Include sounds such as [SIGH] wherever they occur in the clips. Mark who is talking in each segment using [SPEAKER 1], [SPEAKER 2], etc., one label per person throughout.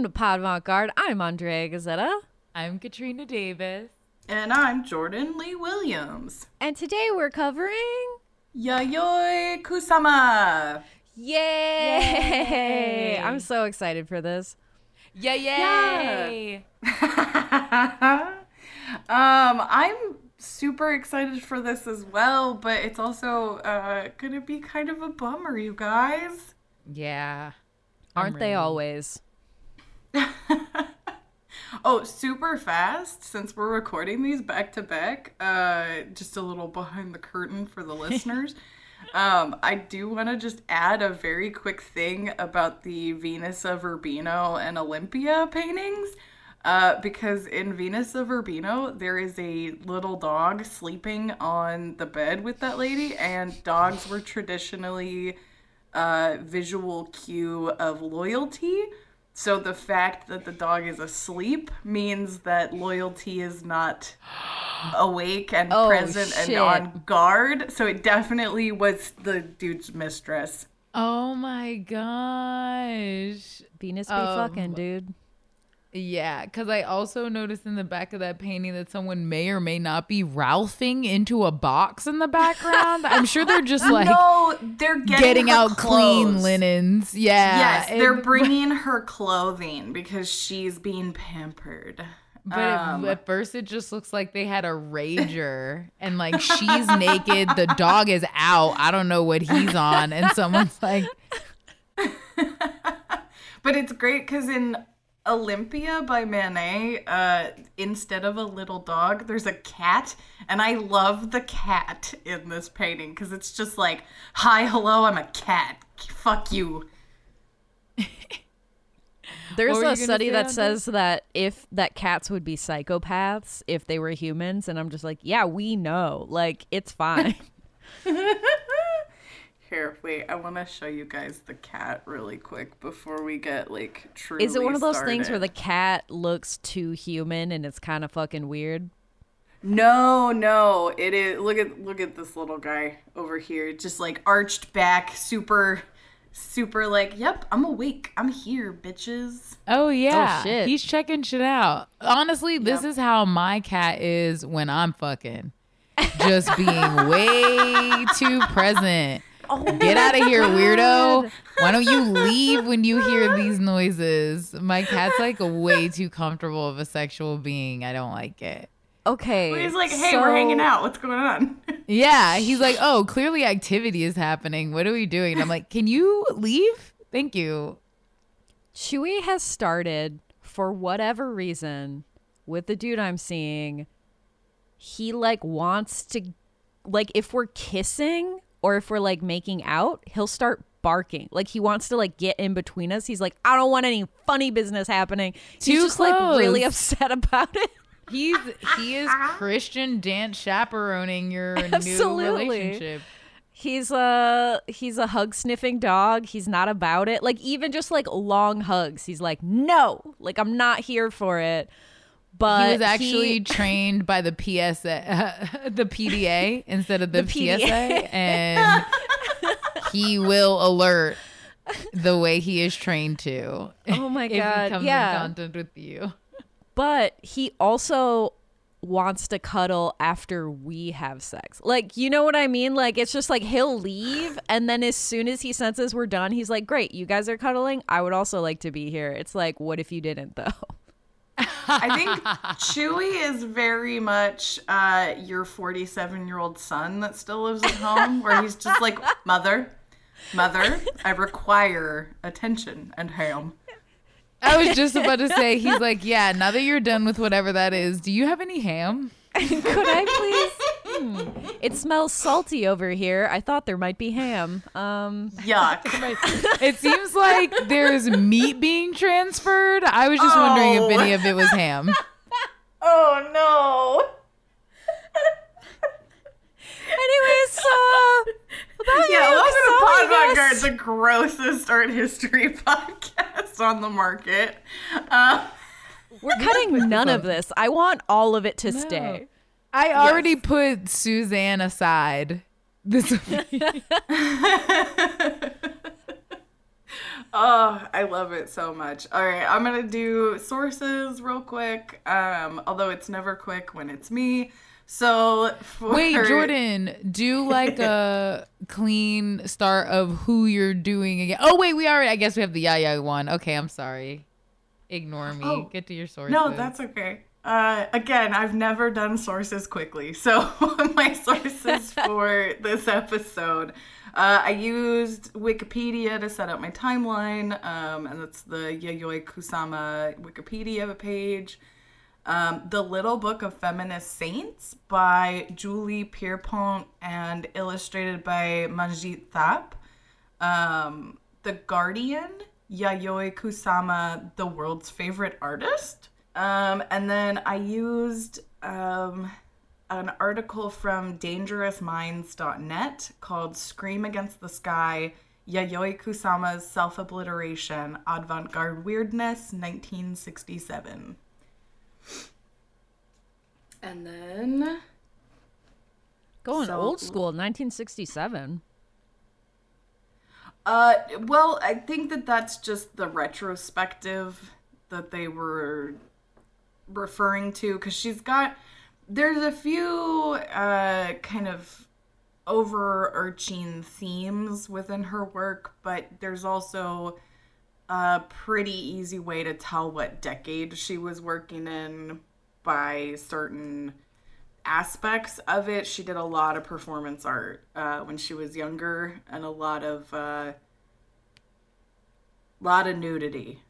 [SPEAKER 1] Welcome to Pod Guard. I'm Andrea Gazetta.
[SPEAKER 2] I'm Katrina Davis.
[SPEAKER 3] And I'm Jordan Lee Williams.
[SPEAKER 1] And today we're covering
[SPEAKER 3] Yayoi Kusama.
[SPEAKER 1] Yay!
[SPEAKER 2] Yay!
[SPEAKER 1] I'm so excited for this.
[SPEAKER 2] Yay! Yay! [LAUGHS]
[SPEAKER 3] um, I'm super excited for this as well, but it's also uh, gonna be kind of a bummer, you guys.
[SPEAKER 2] Yeah.
[SPEAKER 1] Aren't they always? [LAUGHS]
[SPEAKER 3] Oh, super fast, since we're recording these back to back, uh, just a little behind the curtain for the [LAUGHS] listeners. Um, I do want to just add a very quick thing about the Venus of Urbino and Olympia paintings. Uh, because in Venus of Urbino, there is a little dog sleeping on the bed with that lady, and dogs were traditionally a visual cue of loyalty. So the fact that the dog is asleep means that loyalty is not awake and
[SPEAKER 1] Oh,
[SPEAKER 3] present and on guard. So it definitely was the dude's mistress.
[SPEAKER 2] Oh my gosh.
[SPEAKER 1] Venus be
[SPEAKER 2] Um,
[SPEAKER 1] fucking, dude.
[SPEAKER 2] Yeah, because I also noticed in the back of that painting that someone may or may not be Ralphing into a box in the background. I'm sure they're just [LAUGHS] like
[SPEAKER 3] no, they're getting,
[SPEAKER 2] getting out clean linens. Yeah.
[SPEAKER 3] Yes, they're [LAUGHS] bringing her clothing because she's being pampered.
[SPEAKER 2] But
[SPEAKER 3] Um,
[SPEAKER 2] at first, it just looks like they had a rager, and like she's naked, the dog is out. I don't know what he's on, and someone's like, [LAUGHS]
[SPEAKER 3] But it's great because in Olympia by Manet, uh, instead of a little dog, there's a cat, and I love the cat in this painting because it's just like, "Hi, hello, I'm a cat. Fuck you." [LAUGHS]
[SPEAKER 1] There's a study
[SPEAKER 2] say,
[SPEAKER 1] that
[SPEAKER 2] Andre?
[SPEAKER 1] says that if that cats would be psychopaths if they were humans, and I'm just like, yeah, we know. Like, it's fine. [LAUGHS]
[SPEAKER 3] Here, wait, I want to show you guys the cat really quick before we get like truly.
[SPEAKER 1] Is it one of those things where the cat looks too human and it's kind of fucking weird?
[SPEAKER 3] No, no, it is. Look at look at this little guy over here, just like arched back, super, super like, yep, I'm awake, I'm here, bitches.
[SPEAKER 2] "Oh yeah, oh,
[SPEAKER 1] shit.
[SPEAKER 2] he's checking shit out." Honestly, this
[SPEAKER 3] Yep.
[SPEAKER 2] is how my cat is when I'm fucking, just being way [LAUGHS] too present. Oh Get out of here, weirdo. Why don't you leave when you hear [LAUGHS] these noises? My cat's like way too comfortable of a sexual being. I don't like it.
[SPEAKER 1] Okay.
[SPEAKER 3] He's like, hey, we're hanging out. What's going on? [LAUGHS]
[SPEAKER 2] Yeah, he's like, oh, clearly activity is happening. What are we doing? And I'm like, can you leave? Thank you.
[SPEAKER 1] Chewy has started for whatever reason with the dude I'm seeing. He like wants to like if we're kissing or if we're like making out, he'll start barking. Like he wants to like get in between us. He's like, I don't want any funny business happening. He's
[SPEAKER 2] Too
[SPEAKER 1] just like really [LAUGHS] upset about it.
[SPEAKER 2] He's he is Christian dance chaperoning your new relationship.
[SPEAKER 1] He's a he's a hug sniffing dog. He's not about it. Like even just like long hugs. He's like, no, like I'm not here for it. But
[SPEAKER 2] he was actually trained by the PSA, [LAUGHS] the PDA instead of the,
[SPEAKER 1] The PDA.
[SPEAKER 2] PSA, and he will alert the way he is trained to.
[SPEAKER 1] Oh my God,
[SPEAKER 2] he
[SPEAKER 1] yeah.
[SPEAKER 2] with you.
[SPEAKER 1] but he also wants to cuddle after we have sex. Like, you know what I mean? Like, it's just like he'll leave, and then as soon as he senses we're done, he's like, Great, you guys are cuddling. I would also like to be here. It's like, what if you didn't, though? [LAUGHS]
[SPEAKER 3] I think Chewy is very much uh, your 47 year old son that still lives at home, where he's just like, Mother, Mother, I require attention and ham.
[SPEAKER 2] I was just about to say, he's like, yeah, now that you're done with whatever that is, do you have any ham? [LAUGHS]
[SPEAKER 1] Could I please? Hmm. [LAUGHS] It smells salty over here. I thought there might be ham. Um,
[SPEAKER 3] Yuck. [LAUGHS]
[SPEAKER 2] It seems like there's meat being transferred. I was just wondering if
[SPEAKER 3] Oh.
[SPEAKER 2] any of it was ham. [LAUGHS]
[SPEAKER 3] Oh no.
[SPEAKER 1] anyways, uh, about
[SPEAKER 3] Yeah,
[SPEAKER 1] you,
[SPEAKER 3] welcome to
[SPEAKER 1] Casali,
[SPEAKER 3] Podvant Garde,
[SPEAKER 1] guys.
[SPEAKER 3] the grossest art history podcast on the market. Uh,
[SPEAKER 1] We're cutting none of this. I want all of it to stay.
[SPEAKER 2] I already put Suzanne aside. This [LAUGHS] [LAUGHS]
[SPEAKER 3] Oh, I love it so much. All right, I'm gonna do sources real quick. Um, although it's never quick when it's me. So for...
[SPEAKER 2] wait, Jordan, do like a [LAUGHS] clean start of who you're doing again. Oh wait, we already. I guess we have the Yaya one. Okay, I'm sorry. Ignore me. Oh, Get to your sources.
[SPEAKER 3] No, that's okay. Uh, again, I've never done sources quickly, so [LAUGHS] my sources [LAUGHS] for this episode uh, I used Wikipedia to set up my timeline, um, and that's the Yayoi Kusama Wikipedia page. Um, the Little Book of Feminist Saints by Julie Pierpont and illustrated by Manjit Thapp. Um, the Guardian, Yayoi Kusama, the world's favorite artist. Um, and then I used um, an article from dangerousminds.net called Scream Against the Sky Yayoi Kusama's Self Obliteration Avant Garde Weirdness 1967. And then.
[SPEAKER 1] Going so, old school, 1967.
[SPEAKER 3] Uh, well, I think that that's just the retrospective that they were referring to because she's got there's a few uh, kind of overarching themes within her work, but there's also a pretty easy way to tell what decade she was working in by certain aspects of it. She did a lot of performance art uh, when she was younger, and a lot of uh, lot of nudity.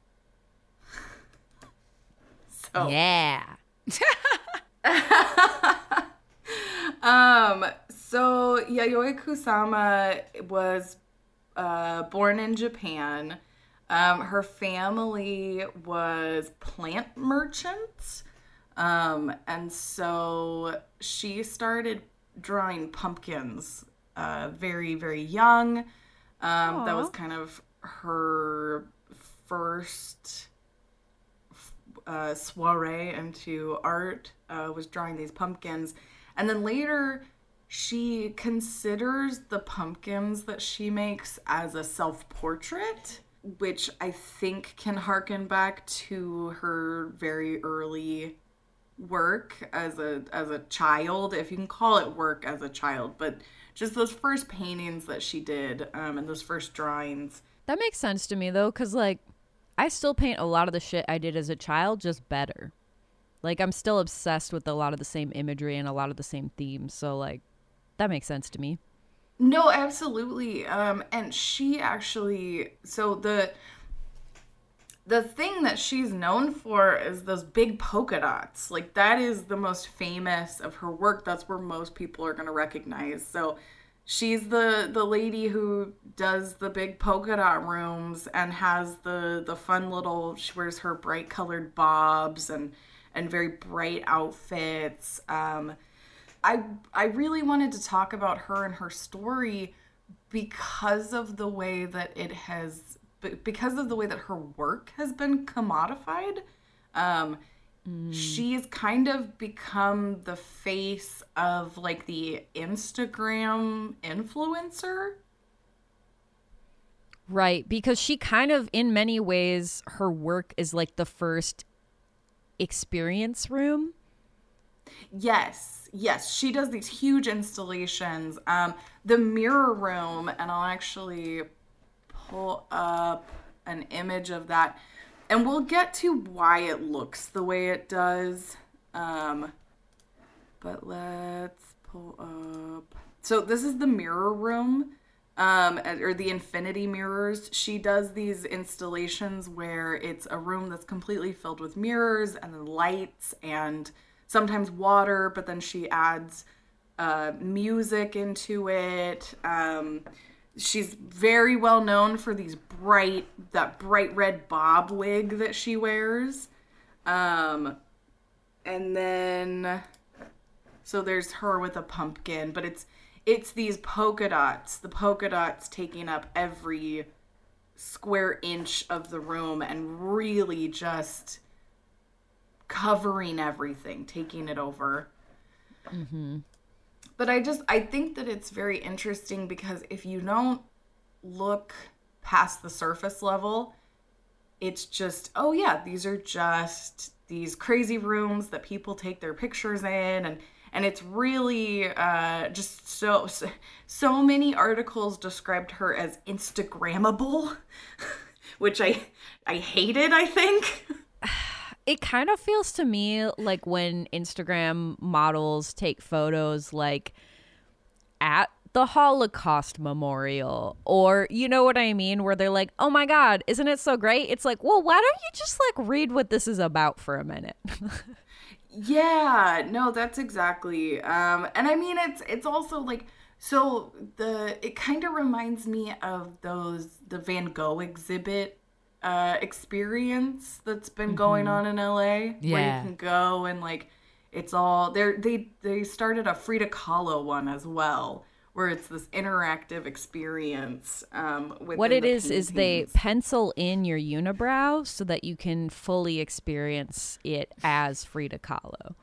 [SPEAKER 3] [LAUGHS]
[SPEAKER 1] so yeah.
[SPEAKER 3] um, so Yayoi Kusama was uh, born in Japan. Um, her family was plant merchants. Um, and so she started drawing pumpkins uh, very, very young. Um, that was kind of her first uh, soiree into art uh, was drawing these pumpkins. And then later, she considers the pumpkins that she makes as a self portrait, which I think can harken back to her very early work as a as a child if you can call it work as a child but just those first paintings that she did um, and those first drawings
[SPEAKER 1] that makes sense to me though because like I still paint a lot of the shit I did as a child, just better. Like I'm still obsessed with a lot of the same imagery and a lot of the same themes. So like that makes sense to me.
[SPEAKER 3] No, absolutely. Um and she actually so the the thing that she's known for is those big polka dots. Like that is the most famous of her work. That's where most people are going to recognize. So she's the the lady who does the big polka dot rooms and has the the fun little she wears her bright colored bobs and and very bright outfits. Um i i really wanted to talk about her and her story because of the way that it has because of the way that her work has been commodified. Um Mm. She's kind of become the face of like the Instagram influencer.
[SPEAKER 1] Right, because she kind of, in many ways, her work is like the first experience room.
[SPEAKER 3] Yes, yes, she does these huge installations. Um, the mirror room, and I'll actually pull up an image of that and we'll get to why it looks the way it does. Um, but let's pull up. So this is the mirror room, um, or the infinity mirrors. She does these installations where it's a room that's completely filled with mirrors and lights and sometimes water, but then she adds uh, music into it. Um, she's very well known for these bright that bright red bob wig that she wears um and then so there's her with a pumpkin but it's it's these polka dots the polka dots taking up every square inch of the room and really just covering everything taking it over mm-hmm. But I just I think that it's very interesting because if you don't look past the surface level. It's just, oh yeah, these are just these crazy rooms that people take their pictures in and and it's really uh, just so, so so many articles described her as instagrammable [LAUGHS] which i i hated i think [SIGHS] [LAUGHS]
[SPEAKER 1] it kind of feels to me like when instagram models take photos like at the Holocaust Memorial, or you know what I mean, where they're like, oh my God, isn't it so great? It's like, well, why don't you just like read what this is about for a minute? [LAUGHS]
[SPEAKER 3] yeah, no, that's exactly. Um, and I mean, it's it's also like so the it kind of reminds me of those the Van Gogh exhibit uh experience that's been going mm-hmm. on in LA yeah. where you can go and like it's all they they they started a Frida Kahlo one as well where it's this interactive experience. Um,
[SPEAKER 1] what it is paintings. is they pencil in your unibrow so that you can fully experience it as Frida Kahlo,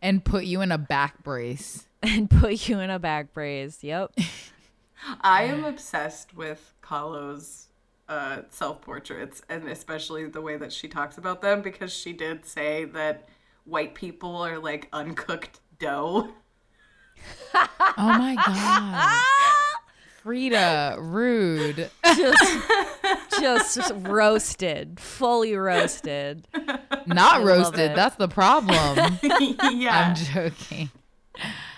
[SPEAKER 2] and put you in a back brace. [LAUGHS]
[SPEAKER 1] And put you in a back brace. Yep. [LAUGHS]
[SPEAKER 3] I am obsessed with Kahlo's uh, self portraits, and especially the way that she talks about them, because she did say that white people are like uncooked dough. [LAUGHS]
[SPEAKER 2] oh my god. Frida, rude.
[SPEAKER 1] Just, just roasted, fully roasted.
[SPEAKER 2] Not I roasted. That's the problem. [LAUGHS] yeah. I'm joking.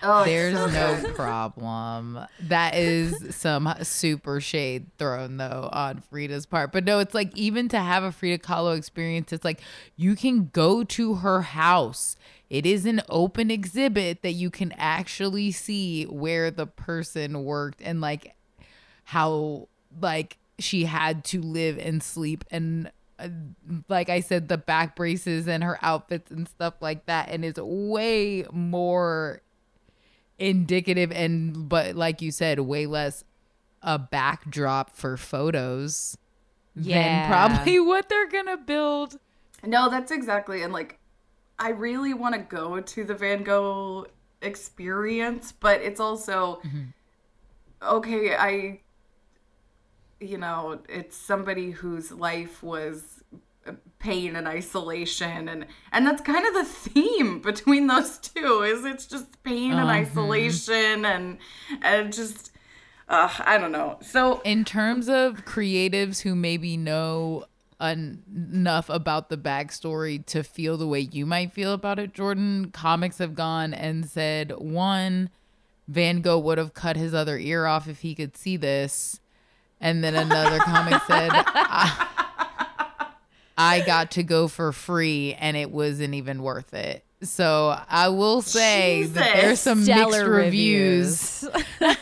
[SPEAKER 2] Oh, There's so no [LAUGHS] problem. That is some super shade thrown though on Frida's part. But no, it's like even to have a Frida Kahlo experience, it's like you can go to her house it is an open exhibit that you can actually see where the person worked and like how like she had to live and sleep and uh, like I said the back braces and her outfits and stuff like that and it's way more indicative and but like you said way less a backdrop for photos yeah. than probably [LAUGHS] what they're gonna build
[SPEAKER 3] no that's exactly and like I really want to go to the Van Gogh experience, but it's also mm-hmm. okay, I you know, it's somebody whose life was pain and isolation and and that's kind of the theme [LAUGHS] between those two is it's just pain uh-huh. and isolation and and just uh, I don't know. So
[SPEAKER 2] in terms of creatives who maybe know enough about the backstory to feel the way you might feel about it, Jordan. Comics have gone and said one, Van Gogh would have cut his other ear off if he could see this. And then another comic said, [LAUGHS] I, I got to go for free and it wasn't even worth it. So I will say Jesus. that there's some Stellar mixed reviews. reviews.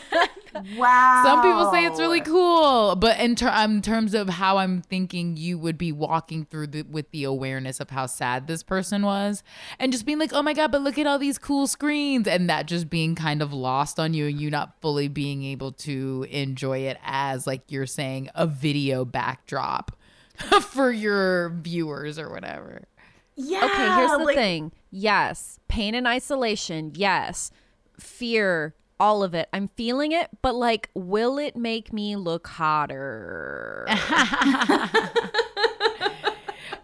[SPEAKER 3] Wow. [LAUGHS]
[SPEAKER 2] Some people say it's really cool, but in, ter- um, in terms of how I'm thinking you would be walking through the, with the awareness of how sad this person was and just being like, oh my God, but look at all these cool screens. And that just being kind of lost on you and you not fully being able to enjoy it as, like you're saying, a video backdrop [LAUGHS] for your viewers or whatever.
[SPEAKER 1] Yeah. Okay, here's the like- thing. Yes. Pain and isolation. Yes. Fear all of it. I'm feeling it, but like, will it make me look hotter? [LAUGHS] [LAUGHS]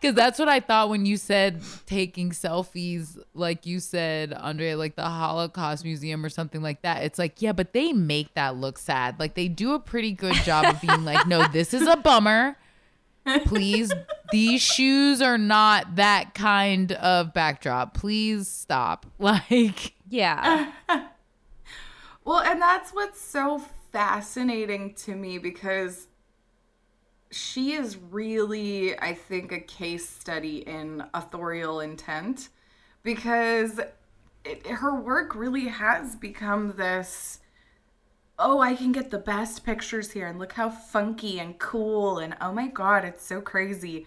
[SPEAKER 2] Because that's what I thought when you said taking selfies, like you said, Andrea, like the Holocaust Museum or something like that. It's like, yeah, but they make that look sad. Like they do a pretty good job of being like, no, this is a bummer. Please, these shoes are not that kind of backdrop. Please stop. [LAUGHS] Like,
[SPEAKER 1] yeah. [LAUGHS]
[SPEAKER 3] Well, and that's what's so fascinating to me because she is really, I think, a case study in authorial intent because it, her work really has become this oh, I can get the best pictures here and look how funky and cool and oh my god, it's so crazy.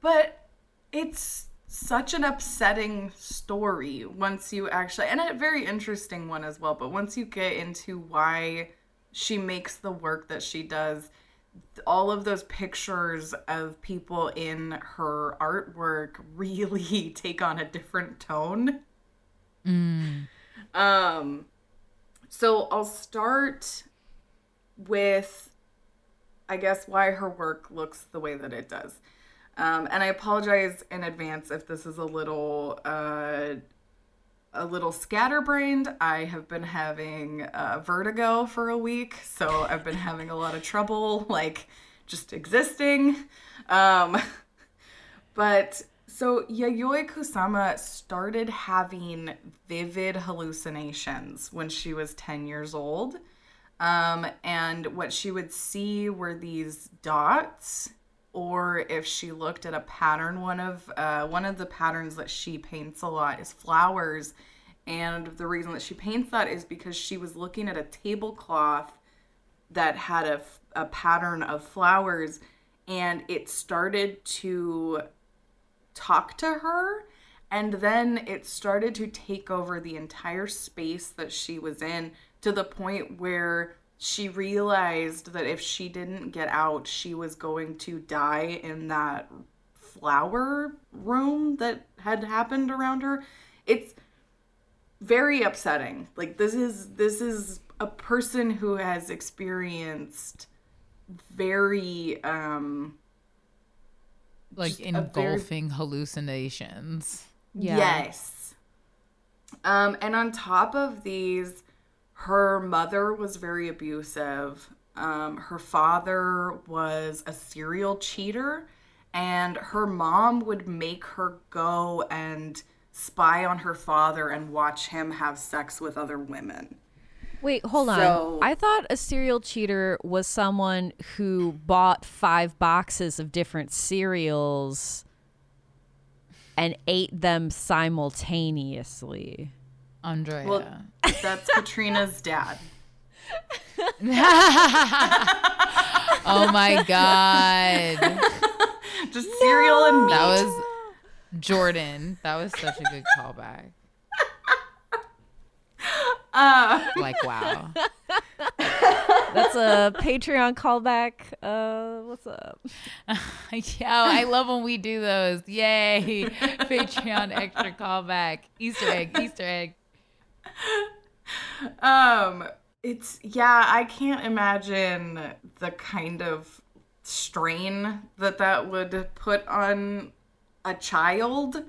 [SPEAKER 3] But it's such an upsetting story once you actually and a very interesting one as well but once you get into why she makes the work that she does all of those pictures of people in her artwork really [LAUGHS] take on a different tone mm. um so i'll start with I guess, why her work looks the way that it does. Um, and I apologize in advance if this is a little uh, a little scatterbrained. I have been having uh, vertigo for a week, so I've been having a lot of trouble, [LAUGHS] like just existing. Um, [LAUGHS] but so Yayoi Kusama started having vivid hallucinations when she was 10 years old. Um, and what she would see were these dots or if she looked at a pattern one of uh, one of the patterns that she paints a lot is flowers and the reason that she paints that is because she was looking at a tablecloth that had a, a pattern of flowers and it started to talk to her and then it started to take over the entire space that she was in to the point where she realized that if she didn't get out, she was going to die in that flower room that had happened around her. It's very upsetting. Like this is this is a person who has experienced very um
[SPEAKER 2] like
[SPEAKER 3] Just a
[SPEAKER 2] engulfing hallucinations.
[SPEAKER 1] Yeah.
[SPEAKER 3] Yes. Um, and on top of these, her mother was very abusive. Um, her father was a serial cheater, and her mom would make her go and spy on her father and watch him have sex with other women.
[SPEAKER 1] Wait, hold on.
[SPEAKER 3] So-
[SPEAKER 1] I thought a serial cheater was someone who bought five boxes of different cereals and ate them simultaneously.
[SPEAKER 2] Andrea.
[SPEAKER 3] Well, that's Katrina's [LAUGHS] dad. [LAUGHS]
[SPEAKER 2] oh my god.
[SPEAKER 3] Just cereal and meat.
[SPEAKER 2] That was Jordan. That was such a good callback.
[SPEAKER 3] Uh,
[SPEAKER 2] Like wow. [LAUGHS]
[SPEAKER 1] That's a Patreon callback. Uh, what's up? [LAUGHS]
[SPEAKER 2] yeah, I love when we do those. Yay. [LAUGHS] Patreon extra callback. Easter egg, Easter egg.
[SPEAKER 3] Um, it's yeah, I can't imagine the kind of strain that that would put on a child.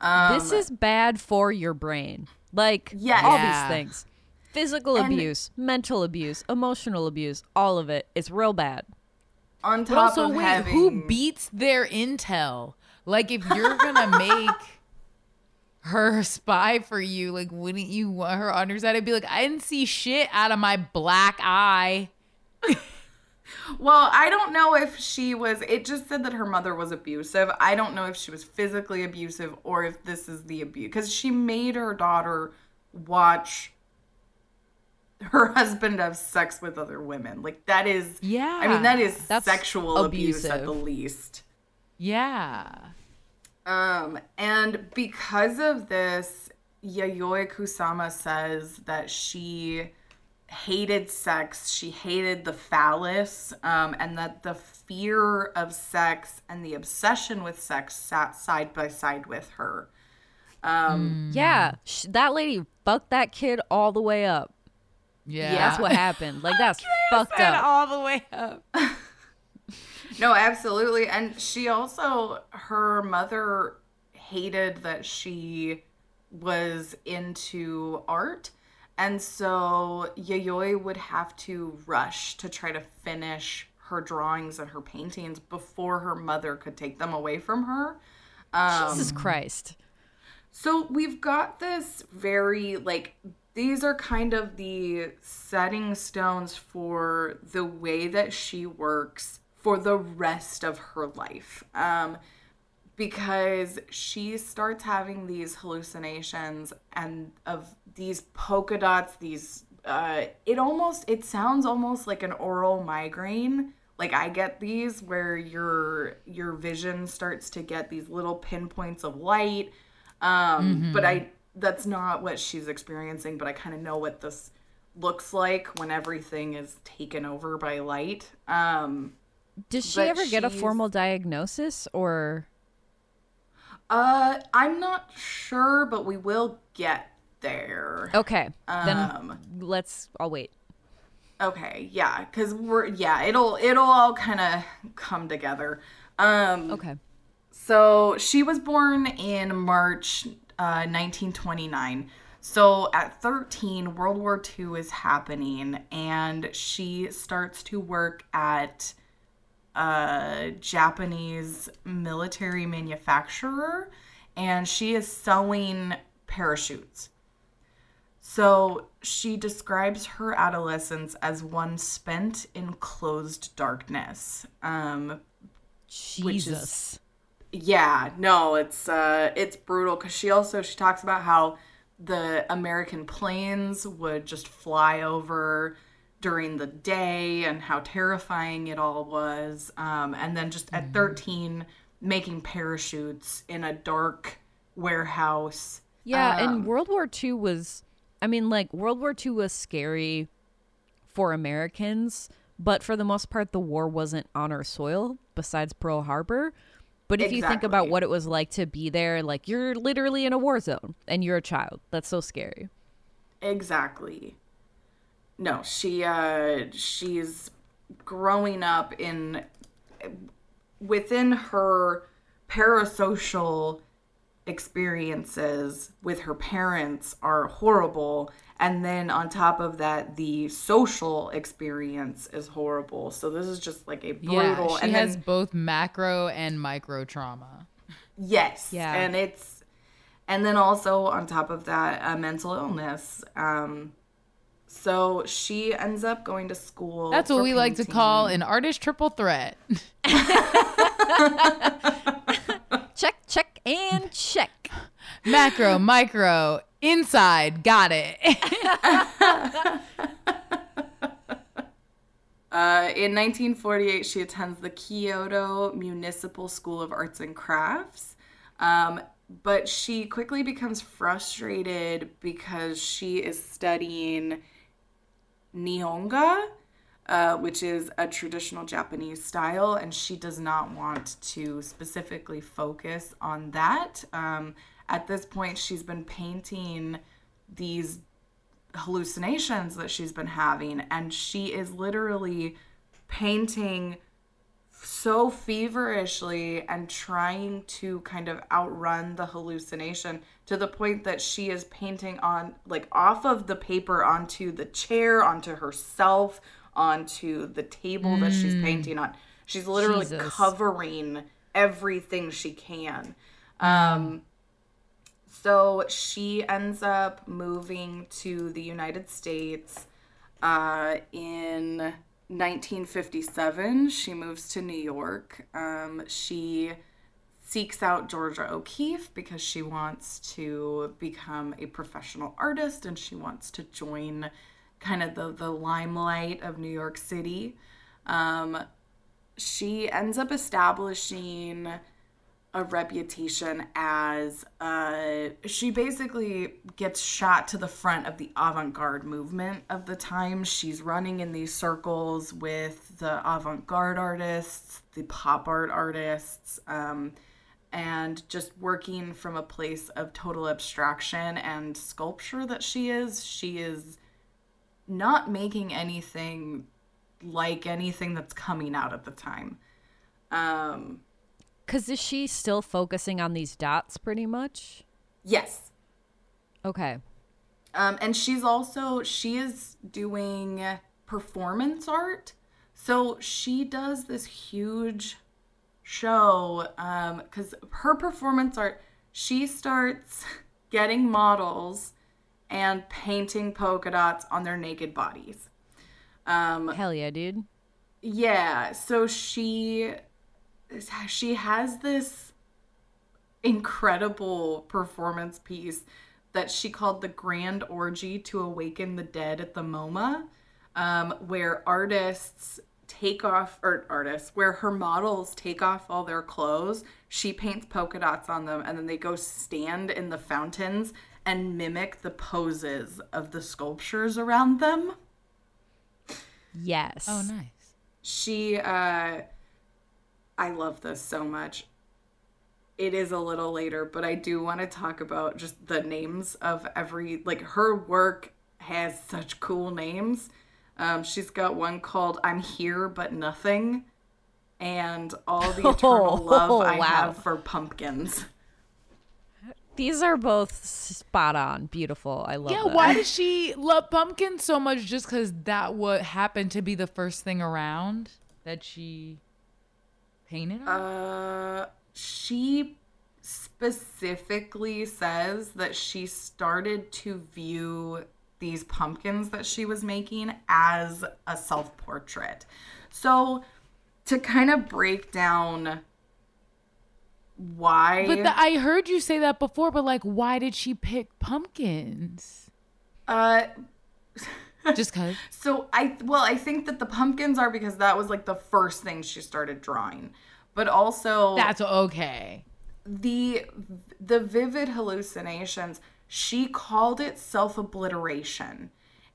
[SPEAKER 3] Um,
[SPEAKER 1] this is bad for your brain. Like
[SPEAKER 3] Yes.
[SPEAKER 1] all
[SPEAKER 2] Yeah.
[SPEAKER 1] these things. Physical
[SPEAKER 3] And-
[SPEAKER 1] abuse, mental abuse, emotional abuse, all of it. It's real bad.
[SPEAKER 3] on
[SPEAKER 2] But
[SPEAKER 3] top
[SPEAKER 2] also,
[SPEAKER 3] of
[SPEAKER 2] wait,
[SPEAKER 3] having
[SPEAKER 2] who beats their intel? Like, if you're gonna make [LAUGHS] her spy for you, like, wouldn't you want her on your side? I'd be like, I didn't see shit out of my black eye. [LAUGHS]
[SPEAKER 3] Well, I don't know if she was. It just said that her mother was abusive. I don't know if she was physically abusive or if this is the abuse because she made her daughter watch her [LAUGHS] husband have sex with other women. Like that is,
[SPEAKER 2] Yeah.
[SPEAKER 3] I mean, that is
[SPEAKER 1] That's
[SPEAKER 3] sexual abuse at the least.
[SPEAKER 2] Yeah.
[SPEAKER 3] Um, and because of this, Yayoi Kusama says that she hated sex, she hated the phallus, um, and that the fear of sex and the obsession with sex sat side by side with her. Um,
[SPEAKER 1] Yeah, sh- that lady fucked that kid all the way up.
[SPEAKER 2] Yeah.
[SPEAKER 1] That's what [LAUGHS] happened. Like that's fucked up.
[SPEAKER 2] all the way up. [LAUGHS]
[SPEAKER 3] No, absolutely. And she also, her mother hated that she was into art. And so Yayoi would have to rush to try to finish her drawings and her paintings before her mother could take them away from her. Um,
[SPEAKER 1] Jesus Christ.
[SPEAKER 3] So we've got this very like these are kind of the setting stones for the way that she works for the rest of her life. Um because she starts having these hallucinations and of these polka dots, these uh it almost it sounds almost like an oral migraine. Like I get these where your your vision starts to get these little pinpoints of light um, But I that's not what she's experiencing. But I kind of know what this looks like when everything is taken over by light. Um,
[SPEAKER 1] Did she ever get a formal diagnosis or
[SPEAKER 3] uh, I'm not sure, but we will get there.
[SPEAKER 1] Okay.
[SPEAKER 3] Um,
[SPEAKER 1] then let's I'll wait.
[SPEAKER 3] Okay, yeah, because we're yeah, it'll it'll all kind of come together. Um,
[SPEAKER 1] Okay.
[SPEAKER 3] so she was born in March uh, 1929. So at 13, World War II is happening, and she starts to work at a Japanese military manufacturer, and she is sewing parachutes. So she describes her adolescence as one spent in closed darkness. Um, is-
[SPEAKER 1] Jesus.
[SPEAKER 3] yeah, no, it's uh it's brutal cuz she also she talks about how the American planes would just fly over during the day and how terrifying it all was. Um and then just at 13 making parachutes in a dark warehouse.
[SPEAKER 1] Yeah,
[SPEAKER 3] Um,
[SPEAKER 1] and World War II was, I mean, like, World War II was scary for Americans, but for the most part, the war wasn't on our soil besides Pearl Harbor. But if you think about what it was like to be there, like, you're literally in a war zone and you're a child. That's so scary.
[SPEAKER 3] Exactly. No, she uh she's growing up in within her parasocial experiences with her parents are horrible and then on top of that the social experience is horrible so this is just like a brutal
[SPEAKER 2] Yeah, she
[SPEAKER 3] and
[SPEAKER 2] has
[SPEAKER 3] then
[SPEAKER 2] both macro and micro trauma.
[SPEAKER 3] Yes.
[SPEAKER 1] Yeah.
[SPEAKER 3] And it's and then also on top of that, a mental illness. Um so she ends up going to school.
[SPEAKER 2] That's what we like to call an artist triple threat. [LAUGHS] [LAUGHS]
[SPEAKER 1] Check, check, and check.
[SPEAKER 2] macro, micro, inside, got it. [LAUGHS]
[SPEAKER 3] Uh, in 1948, she attends the Kyoto Municipal School of Arts and Crafts. Um, but she quickly becomes frustrated because she is studying Nihonga, uh, which is a traditional Japanese style, and she does not want to specifically focus on that. Um, at this point, she's been painting these hallucinations that she's been having, and she is literally painting so feverishly and trying to kind of outrun the hallucination to the point that she is painting on like off of the paper onto the chair onto herself onto the table that she's painting on. She's literally
[SPEAKER 1] Jesus.
[SPEAKER 3] covering everything she can. Um so she ends up moving to the united states uh, in 1957, she moves to New York. Um, she seeks out Georgia O'Keeffe because she wants to become a professional artist and she wants to join kind of the, the limelight of New York City. Um, she ends up establishing a reputation as uh, she basically gets shot to the front of the avant-garde movement of the time she's running in these circles with the avant-garde artists the pop art artists um, and just working from a place of total abstraction and sculpture that she is she is not making anything like anything that's coming out at the time um,
[SPEAKER 1] Because is she still focusing on these dots pretty much?
[SPEAKER 3] yes
[SPEAKER 1] Okay.
[SPEAKER 3] Um, and she's also she is doing performance art. So she does this huge show um cuz her performance art she starts [LAUGHS] getting models and painting polka dots on their naked bodies. Um
[SPEAKER 1] Hell yeah, dude.
[SPEAKER 3] yeah, so she she has this incredible performance piece that she called the Grand Orgy to Awaken the Dead at the MoMA, um, where artists take off or artists where her models take off all their clothes she paints polka dots on them and then they go stand in the fountains and mimic the poses of the sculptures around them
[SPEAKER 1] Yes.
[SPEAKER 2] Oh, nice.
[SPEAKER 3] she uh i love this so much it is a little later but i do want to talk about just the names of every like her work has such cool names Um, she's got one called "I'm Here but Nothing," and all the eternal [LAUGHS] love
[SPEAKER 1] Oh,
[SPEAKER 3] I
[SPEAKER 1] wow.
[SPEAKER 3] have for pumpkins.
[SPEAKER 1] These are both spot on, beautiful. I love
[SPEAKER 2] Yeah,
[SPEAKER 1] them.
[SPEAKER 2] why does [LAUGHS] she love pumpkins so much just because that what happened to be the first thing around that she painted on?
[SPEAKER 3] Uh, she specifically says that she started to view these pumpkins that she was making as a self portrait. So, to kind of break down why.
[SPEAKER 2] but the, I heard you say that before, but like, why did she pick pumpkins?
[SPEAKER 3] uh, [LAUGHS]
[SPEAKER 2] Just because?
[SPEAKER 3] So I well, I think that the pumpkins are because that was like the first thing she started drawing. But also
[SPEAKER 2] That's okay.
[SPEAKER 3] the the vivid hallucinations, she called it self-obliteration.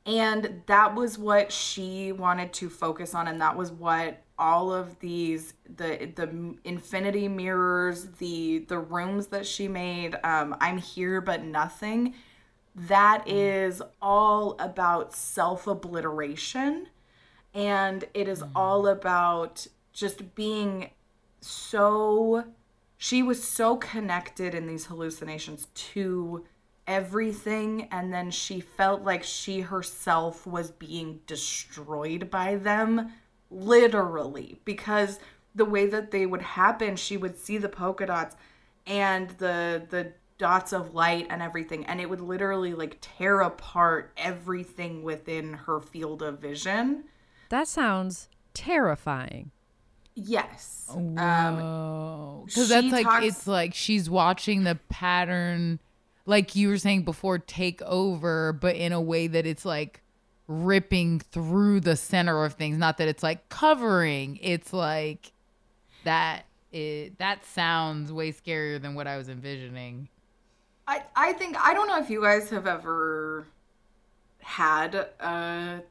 [SPEAKER 3] And that was what she wanted to focus on and that was what all of these the the infinity mirrors, the the rooms that she made, um I'm here but nothing that is all about self obliteration and it is all about just being so she was so connected in these hallucinations to everything. And then she felt like she herself was being destroyed by them literally because the way that they would happen she would see the polka dots and the the dots of light and everything and it would literally like tear apart everything within her field of vision.
[SPEAKER 1] That sounds terrifying.
[SPEAKER 3] yes. Um
[SPEAKER 2] Oh, because that's like
[SPEAKER 3] talks-
[SPEAKER 2] it's like she's watching the pattern, like you were saying before, take over, but in a way that it's like ripping through the center of things. Not that it's like covering. It's like that. It that sounds way scarier than what I was envisioning.
[SPEAKER 3] I, I think I don't know if you guys have ever had a,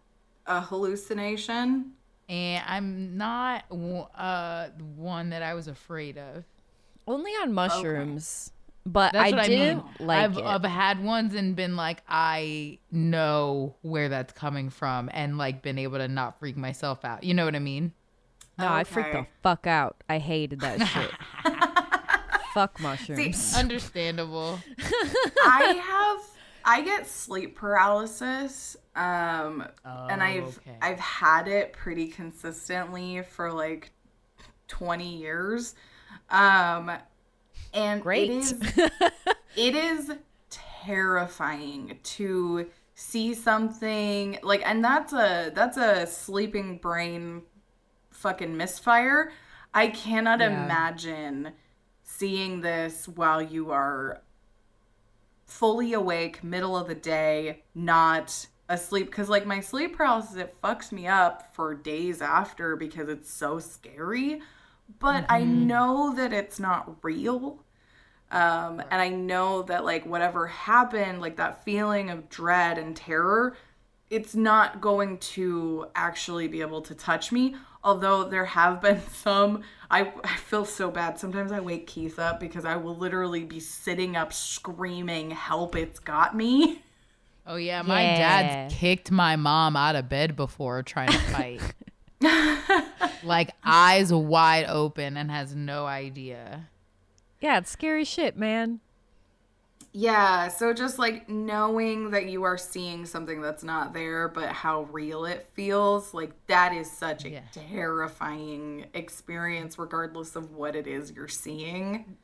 [SPEAKER 3] a hallucination.
[SPEAKER 2] And I'm not uh one that I was afraid of.
[SPEAKER 1] Only on mushrooms. But
[SPEAKER 2] That's
[SPEAKER 1] I
[SPEAKER 2] what
[SPEAKER 1] didn't
[SPEAKER 2] I mean.
[SPEAKER 1] like
[SPEAKER 2] I've,
[SPEAKER 1] it.
[SPEAKER 2] I've had ones and been like, I know where that's coming from, and like been able to not freak myself out. You know what I mean?
[SPEAKER 1] no, I freaked the fuck out. I hated that [LAUGHS] shit. fuck mushrooms.
[SPEAKER 2] Understandable. [LAUGHS]
[SPEAKER 3] I have I get sleep paralysis. Um and I've
[SPEAKER 2] okay.
[SPEAKER 3] I've had it pretty consistently for like 20 years. Um and
[SPEAKER 1] Great.
[SPEAKER 3] it is [LAUGHS] it is terrifying to see something like and that's a that's a sleeping brain fucking misfire. I cannot
[SPEAKER 2] Yeah.
[SPEAKER 3] imagine seeing this while you are fully awake, middle of the day, not asleep. Because, like, my sleep paralysis, it fucks me up for days after because it's so scary. But I know that it's not real. Um, and I know that, like, whatever happened, like, that feeling of dread and terror, it's not going to actually be able to touch me. Although there have been [LAUGHS] some, I, I feel so bad. Sometimes I wake Keith up because I will literally be sitting up screaming, Help, it's got me.
[SPEAKER 2] Oh yeah, my
[SPEAKER 1] Yeah.
[SPEAKER 2] dad's kicked my mom out of bed before trying to fight. [LAUGHS] [LAUGHS] like eyes wide open and has no idea.
[SPEAKER 1] yeah, it's scary shit, man.
[SPEAKER 3] Yeah, so just like knowing that you are seeing something that's not there, but how real it feels, like that is such a
[SPEAKER 2] Yeah.
[SPEAKER 3] terrifying experience, regardless of what it is you're seeing.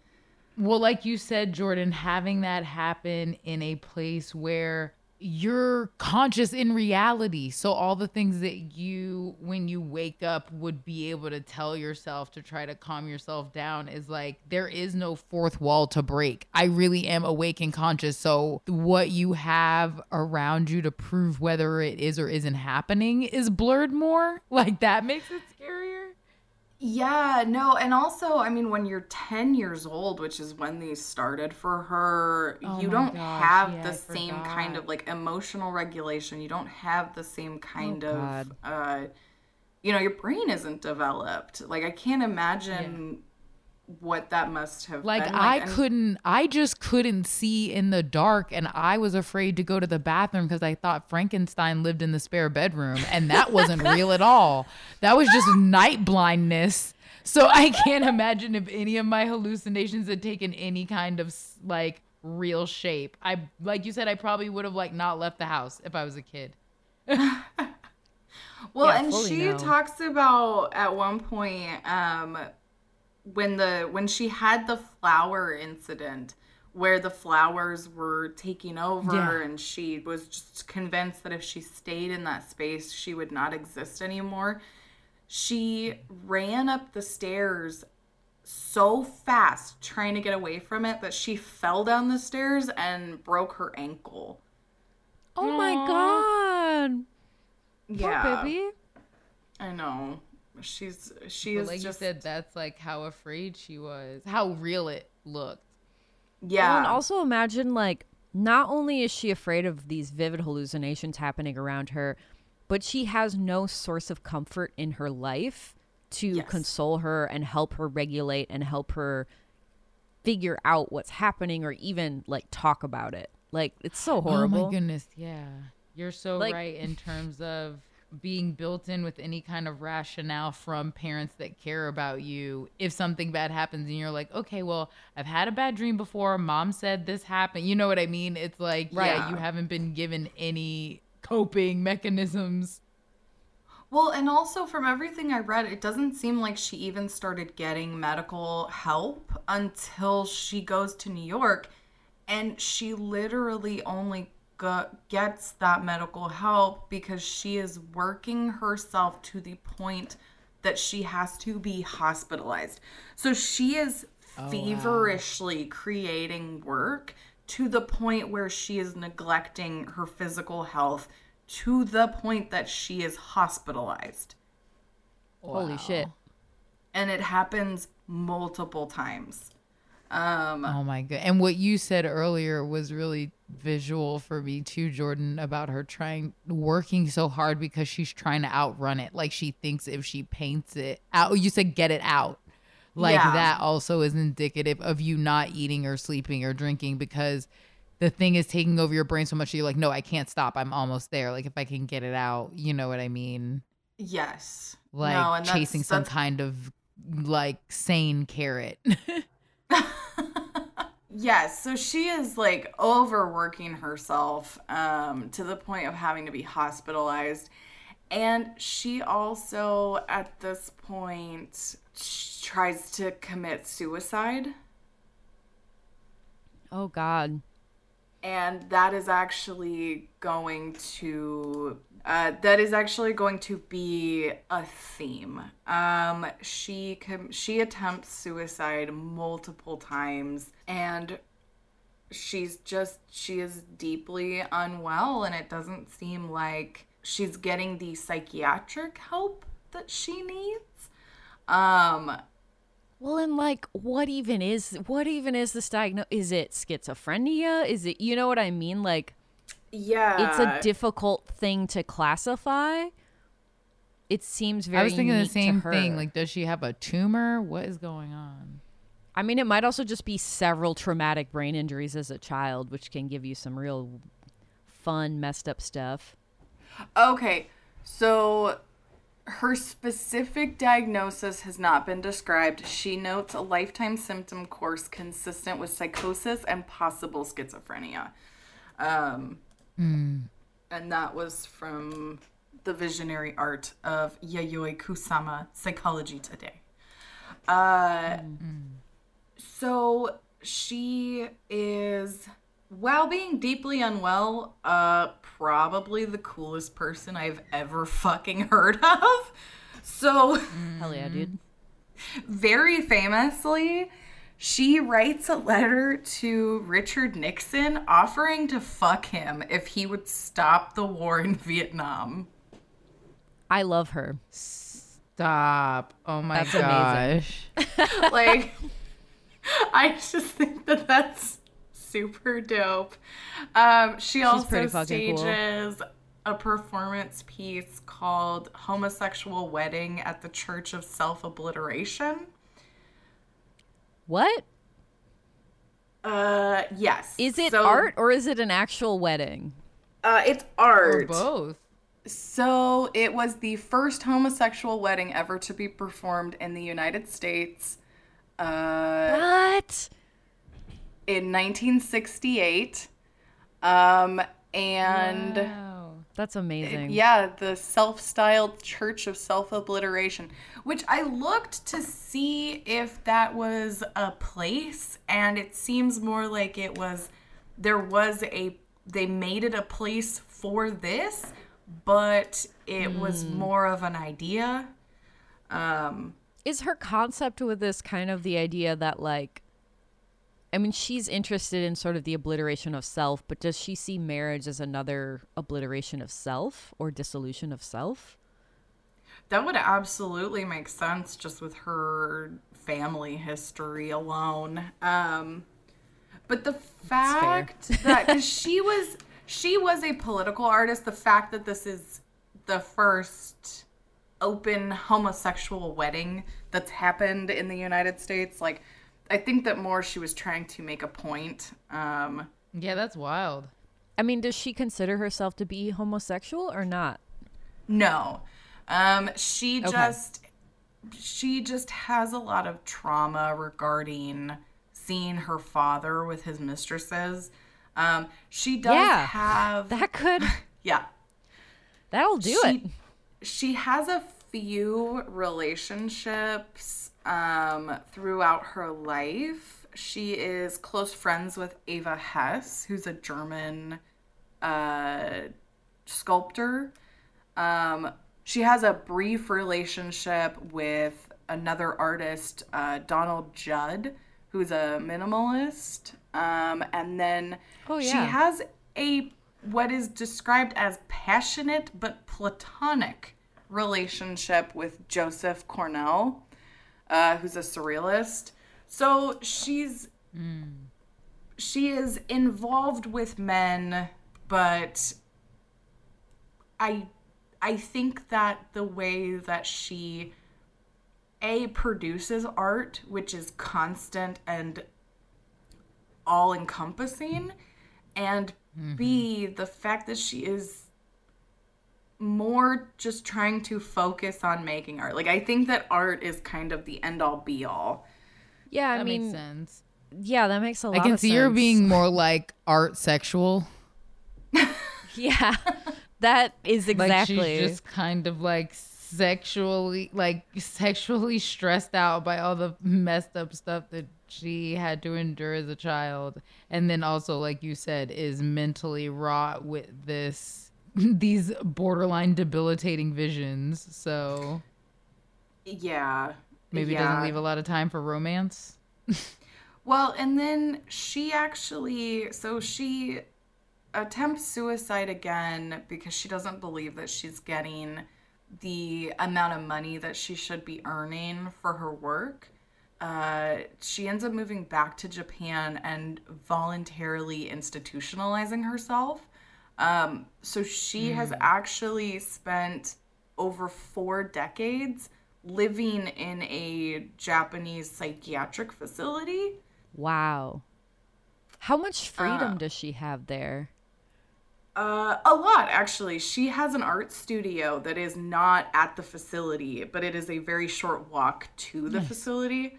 [SPEAKER 2] Well, like you said, Jordan, having that happen in a place where you're conscious in reality. So, all the things that you, when you wake up, would be able to tell yourself to try to calm yourself down is like there is no fourth wall to break. I really am awake and conscious. So, what you have around you to prove whether it is or isn't happening is blurred more. [LAUGHS] Like, that makes it scarier.
[SPEAKER 3] Yeah, no, and also, I mean, when you're 10 years old, which is when these started for her,
[SPEAKER 2] Oh
[SPEAKER 3] you don't
[SPEAKER 2] gosh,
[SPEAKER 3] have
[SPEAKER 2] yeah,
[SPEAKER 3] the
[SPEAKER 2] I
[SPEAKER 3] same kind of like emotional regulation. You don't have the same kind of,
[SPEAKER 1] God.
[SPEAKER 3] uh, you know, your brain isn't developed. Like, I can't imagine what that must have been.
[SPEAKER 2] Like, I
[SPEAKER 3] and-
[SPEAKER 2] couldn't, I just couldn't see in the dark, and I was afraid to go to the bathroom because I thought Frankenstein lived in the spare bedroom, and that wasn't real at all. That was just night blindness. So I can't imagine if any of my hallucinations had taken any kind of like real shape. I, like you said, I probably would have like not left the house if I was a kid. [LAUGHS]
[SPEAKER 3] Well,
[SPEAKER 1] Yeah,
[SPEAKER 3] and she talks about at one point um, when the when she had the flower incident where the flowers were taking over
[SPEAKER 2] Yeah.
[SPEAKER 3] and she was just convinced that if she stayed in that space she would not exist anymore. She ran up the stairs so fast trying to get away from it that she fell down the stairs and broke her ankle.
[SPEAKER 1] Oh my god.
[SPEAKER 3] yeah.
[SPEAKER 1] Poor Pippi.
[SPEAKER 3] I know. She's she
[SPEAKER 2] But
[SPEAKER 3] is
[SPEAKER 2] like
[SPEAKER 3] just
[SPEAKER 2] you said, that's like how afraid she was, how real it looked.
[SPEAKER 3] Oh, yeah.
[SPEAKER 1] Well, and also imagine like not only is she afraid of these vivid hallucinations happening around her, but she has no source of comfort in her life to
[SPEAKER 3] Yes.
[SPEAKER 1] console her and help her regulate and help her figure out what's happening or even like talk about it. Like it's so horrible.
[SPEAKER 2] Oh my goodness, yeah. You're so
[SPEAKER 1] Like-
[SPEAKER 2] right in terms of being built in with any kind of rationale from parents that care about you. If something bad happens and you're like, okay, well, I've had a bad dream before. Mom said this happened. You know what I mean? It's like, yeah,
[SPEAKER 3] Right.
[SPEAKER 2] you haven't been given any coping mechanisms.
[SPEAKER 3] Well, and also from everything I read, it doesn't seem like she even started getting medical help until she goes to New York and she literally only go- gets that medical help because she is working herself to the point that she has to be hospitalized. So she is feverishly creating work to the point where she is neglecting her physical health to the point that she is hospitalized.
[SPEAKER 1] Holy shit.
[SPEAKER 3] And it happens multiple times. Um,
[SPEAKER 2] Oh my god. And what you said earlier was really visual for me too, Jordan, about her trying working so hard because she's trying to outrun it. Like she thinks if she paints it out you said get it out. Like
[SPEAKER 3] Yeah.
[SPEAKER 2] that also is indicative of you not eating or sleeping or drinking because the thing is taking over your brain so much that you're like, no, I can't stop. I'm almost there. Like if I can get it out, you know what I mean?
[SPEAKER 3] yes.
[SPEAKER 2] Like
[SPEAKER 3] No, and that's-
[SPEAKER 2] chasing some kind of like sane carrot. [LAUGHS] [LAUGHS]
[SPEAKER 3] Yes, so she is like overworking herself um, to the point of having to be hospitalized. And she also, at this point, tries to commit suicide.
[SPEAKER 1] Oh god.
[SPEAKER 3] And that is actually going to. Uh, that is actually going to be a theme. Um, she com- she attempts suicide multiple times, and she's just she is deeply unwell and it doesn't seem like she's getting the psychiatric help that she needs um
[SPEAKER 1] Well, and like, what even is what even is this diagnosis? Is it schizophrenia? Is it you know what I mean? Like,
[SPEAKER 3] yeah
[SPEAKER 1] it's a difficult thing to classify. It seems very.
[SPEAKER 2] I was thinking the same thing. Like, does she have a tumor? What is going on?
[SPEAKER 1] I mean, it might also just be several traumatic brain injuries as a child, which can give you some real fun, messed up stuff.
[SPEAKER 3] okay so her specific diagnosis has not been described she notes a lifetime symptom course consistent with psychosis and possible schizophrenia um and that was from the visionary art of Yayoi Kusama, Psychology Today. Uh, So she is, while being deeply unwell, uh, probably the coolest person I've ever fucking heard of. So,
[SPEAKER 1] Hell yeah, dude. [LAUGHS]
[SPEAKER 3] very famously, she writes a letter to Richard Nixon offering to fuck him if he would stop the war in Vietnam.
[SPEAKER 1] I love her.
[SPEAKER 2] Stop. Oh my
[SPEAKER 1] That's
[SPEAKER 2] gosh. [LAUGHS]
[SPEAKER 3] like I just think that that's super dope. Um, she also
[SPEAKER 1] pretty fucking cool.
[SPEAKER 3] stages a performance piece called "Homosexual Wedding" at the Church of Self Obliteration.
[SPEAKER 1] What?
[SPEAKER 3] Uh, yes.
[SPEAKER 1] Is it
[SPEAKER 3] So,
[SPEAKER 1] art or is it an actual wedding?
[SPEAKER 3] Uh, it's art.
[SPEAKER 2] Or both.
[SPEAKER 3] So it was the first homosexual wedding ever to be performed in the United States. Uh,
[SPEAKER 1] What?
[SPEAKER 3] in 1968. Um, and
[SPEAKER 1] Wow. That's amazing.
[SPEAKER 3] yeah, the self styled Church of Self Obliteration, which I looked to see if that was a place, and it seems more like it was, there was a, they made it a place for this, but it was more of an idea. Um,
[SPEAKER 1] Is her concept with this kind of the idea that like I mean she's interested in sort of the obliteration of self, but does she see marriage as another obliteration of self or dissolution of self?
[SPEAKER 3] That would absolutely make sense just with her family history alone. Um, but the fact [LAUGHS] that cause she was she was a political artist, the fact that this is the first open homosexual wedding that's happened in the United States, like I think that more she was trying to make a point. Um,
[SPEAKER 2] Yeah, that's wild.
[SPEAKER 1] I mean, does she consider herself to be homosexual or not?
[SPEAKER 3] No. Um, she
[SPEAKER 1] Okay.
[SPEAKER 3] just she just has a lot of trauma regarding seeing her father with his mistresses. Um, she does
[SPEAKER 1] Yeah.
[SPEAKER 3] have
[SPEAKER 1] That could [LAUGHS]
[SPEAKER 3] yeah.
[SPEAKER 1] that'll do
[SPEAKER 3] she,
[SPEAKER 1] it.
[SPEAKER 3] She has a few relationships um, throughout her life. She is close friends with Eva Hesse, who's a German uh, sculptor. Um, she has a brief relationship with another artist, uh, Donald Judd, who's a minimalist. Um, and then
[SPEAKER 1] Oh,
[SPEAKER 3] she has a what is described as passionate but platonic relationship with Joseph Cornell, uh, who's a surrealist. So she's she is involved with men, but I I think that the way that she a produces art, which is constant and all encompassing, and B the fact that she is more just trying to focus on making art. Like I think that art is kind of the end all be all.
[SPEAKER 1] Yeah, I
[SPEAKER 2] That
[SPEAKER 1] mean,
[SPEAKER 2] makes sense.
[SPEAKER 1] yeah, that makes a lot
[SPEAKER 2] I can
[SPEAKER 1] of
[SPEAKER 2] see her
[SPEAKER 1] sense.
[SPEAKER 2] being [LAUGHS] more like art sexual.
[SPEAKER 1] Yeah. [LAUGHS] that is exactly.
[SPEAKER 2] Like she's just kind of like sexually like sexually stressed out by all the messed up stuff that she had to endure as a child. And then also like you said is mentally wrought with this [LAUGHS] these borderline debilitating visions. So
[SPEAKER 3] Yeah.
[SPEAKER 2] maybe
[SPEAKER 3] yeah.
[SPEAKER 2] doesn't leave a lot of time for romance. [LAUGHS]
[SPEAKER 3] Well, and then she actually, so she attempts suicide again because she doesn't believe that she's getting the amount of money that she should be earning for her work. Uh, she ends up moving back to Japan and voluntarily institutionalizing herself. Um, so she has actually spent over four decades living in a Japanese psychiatric facility.
[SPEAKER 1] wow. How much freedom
[SPEAKER 3] Uh,
[SPEAKER 1] does she have there?
[SPEAKER 3] Uh, a lot actually. She has an art studio that is not at the facility, but it is a very short walk to the facility.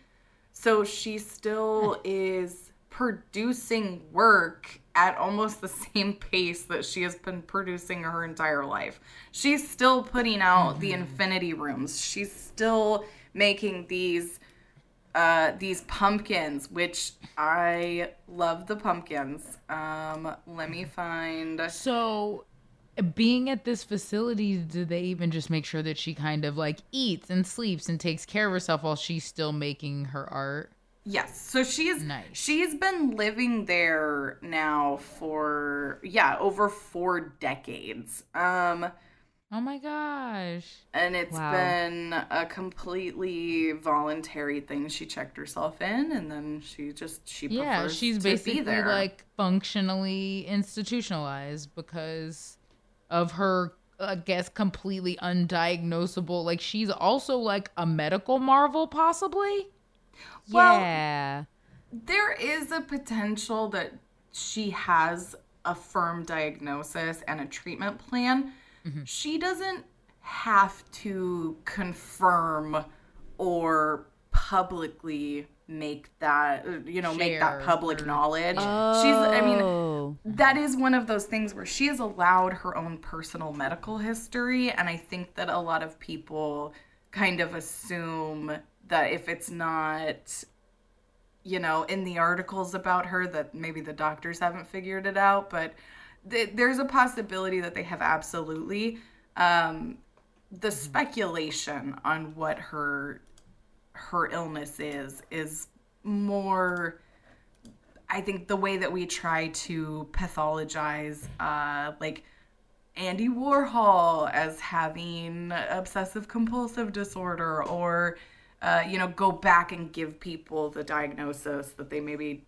[SPEAKER 3] So she still [LAUGHS] is producing work at almost the same [LAUGHS] pace that she has been producing her entire life. She's still putting out the infinity rooms. She's still making these uh, these pumpkins, which I love the pumpkins. Um, let me find.
[SPEAKER 2] So, being at this facility, do they even just make sure that she kind of like eats and sleeps and takes care of herself while she's still making her art?
[SPEAKER 3] Yes. So she's
[SPEAKER 2] Nice.
[SPEAKER 3] she's been living there now for yeah, over 4 decades. Um
[SPEAKER 2] Oh my gosh.
[SPEAKER 3] and it's
[SPEAKER 1] Wow.
[SPEAKER 3] been a completely voluntary thing. She checked herself in and then she just she
[SPEAKER 2] Yeah, she's
[SPEAKER 3] to
[SPEAKER 2] basically
[SPEAKER 3] be there.
[SPEAKER 2] like functionally institutionalized because of her, I guess, completely undiagnosable. Like, she's also like a medical marvel, possibly.
[SPEAKER 3] Well,
[SPEAKER 1] yeah.
[SPEAKER 3] There is a potential that she has a firm diagnosis and a treatment plan. Mm-hmm. She doesn't have to confirm or publicly make that, you know, make that public knowledge. She's, I mean,
[SPEAKER 1] Oh.
[SPEAKER 3] that is one of those things where she has allowed her own personal medical history and i think that a lot of people kind of assume that if it's not you know in the articles about her that maybe the doctors haven't figured it out but th- there's a possibility that they have absolutely um, the speculation on what her her illness is is more I think the way that we try to pathologize, uh, like Andy Warhol as having obsessive compulsive disorder, or uh, you know, go back and give people the diagnosis that they maybe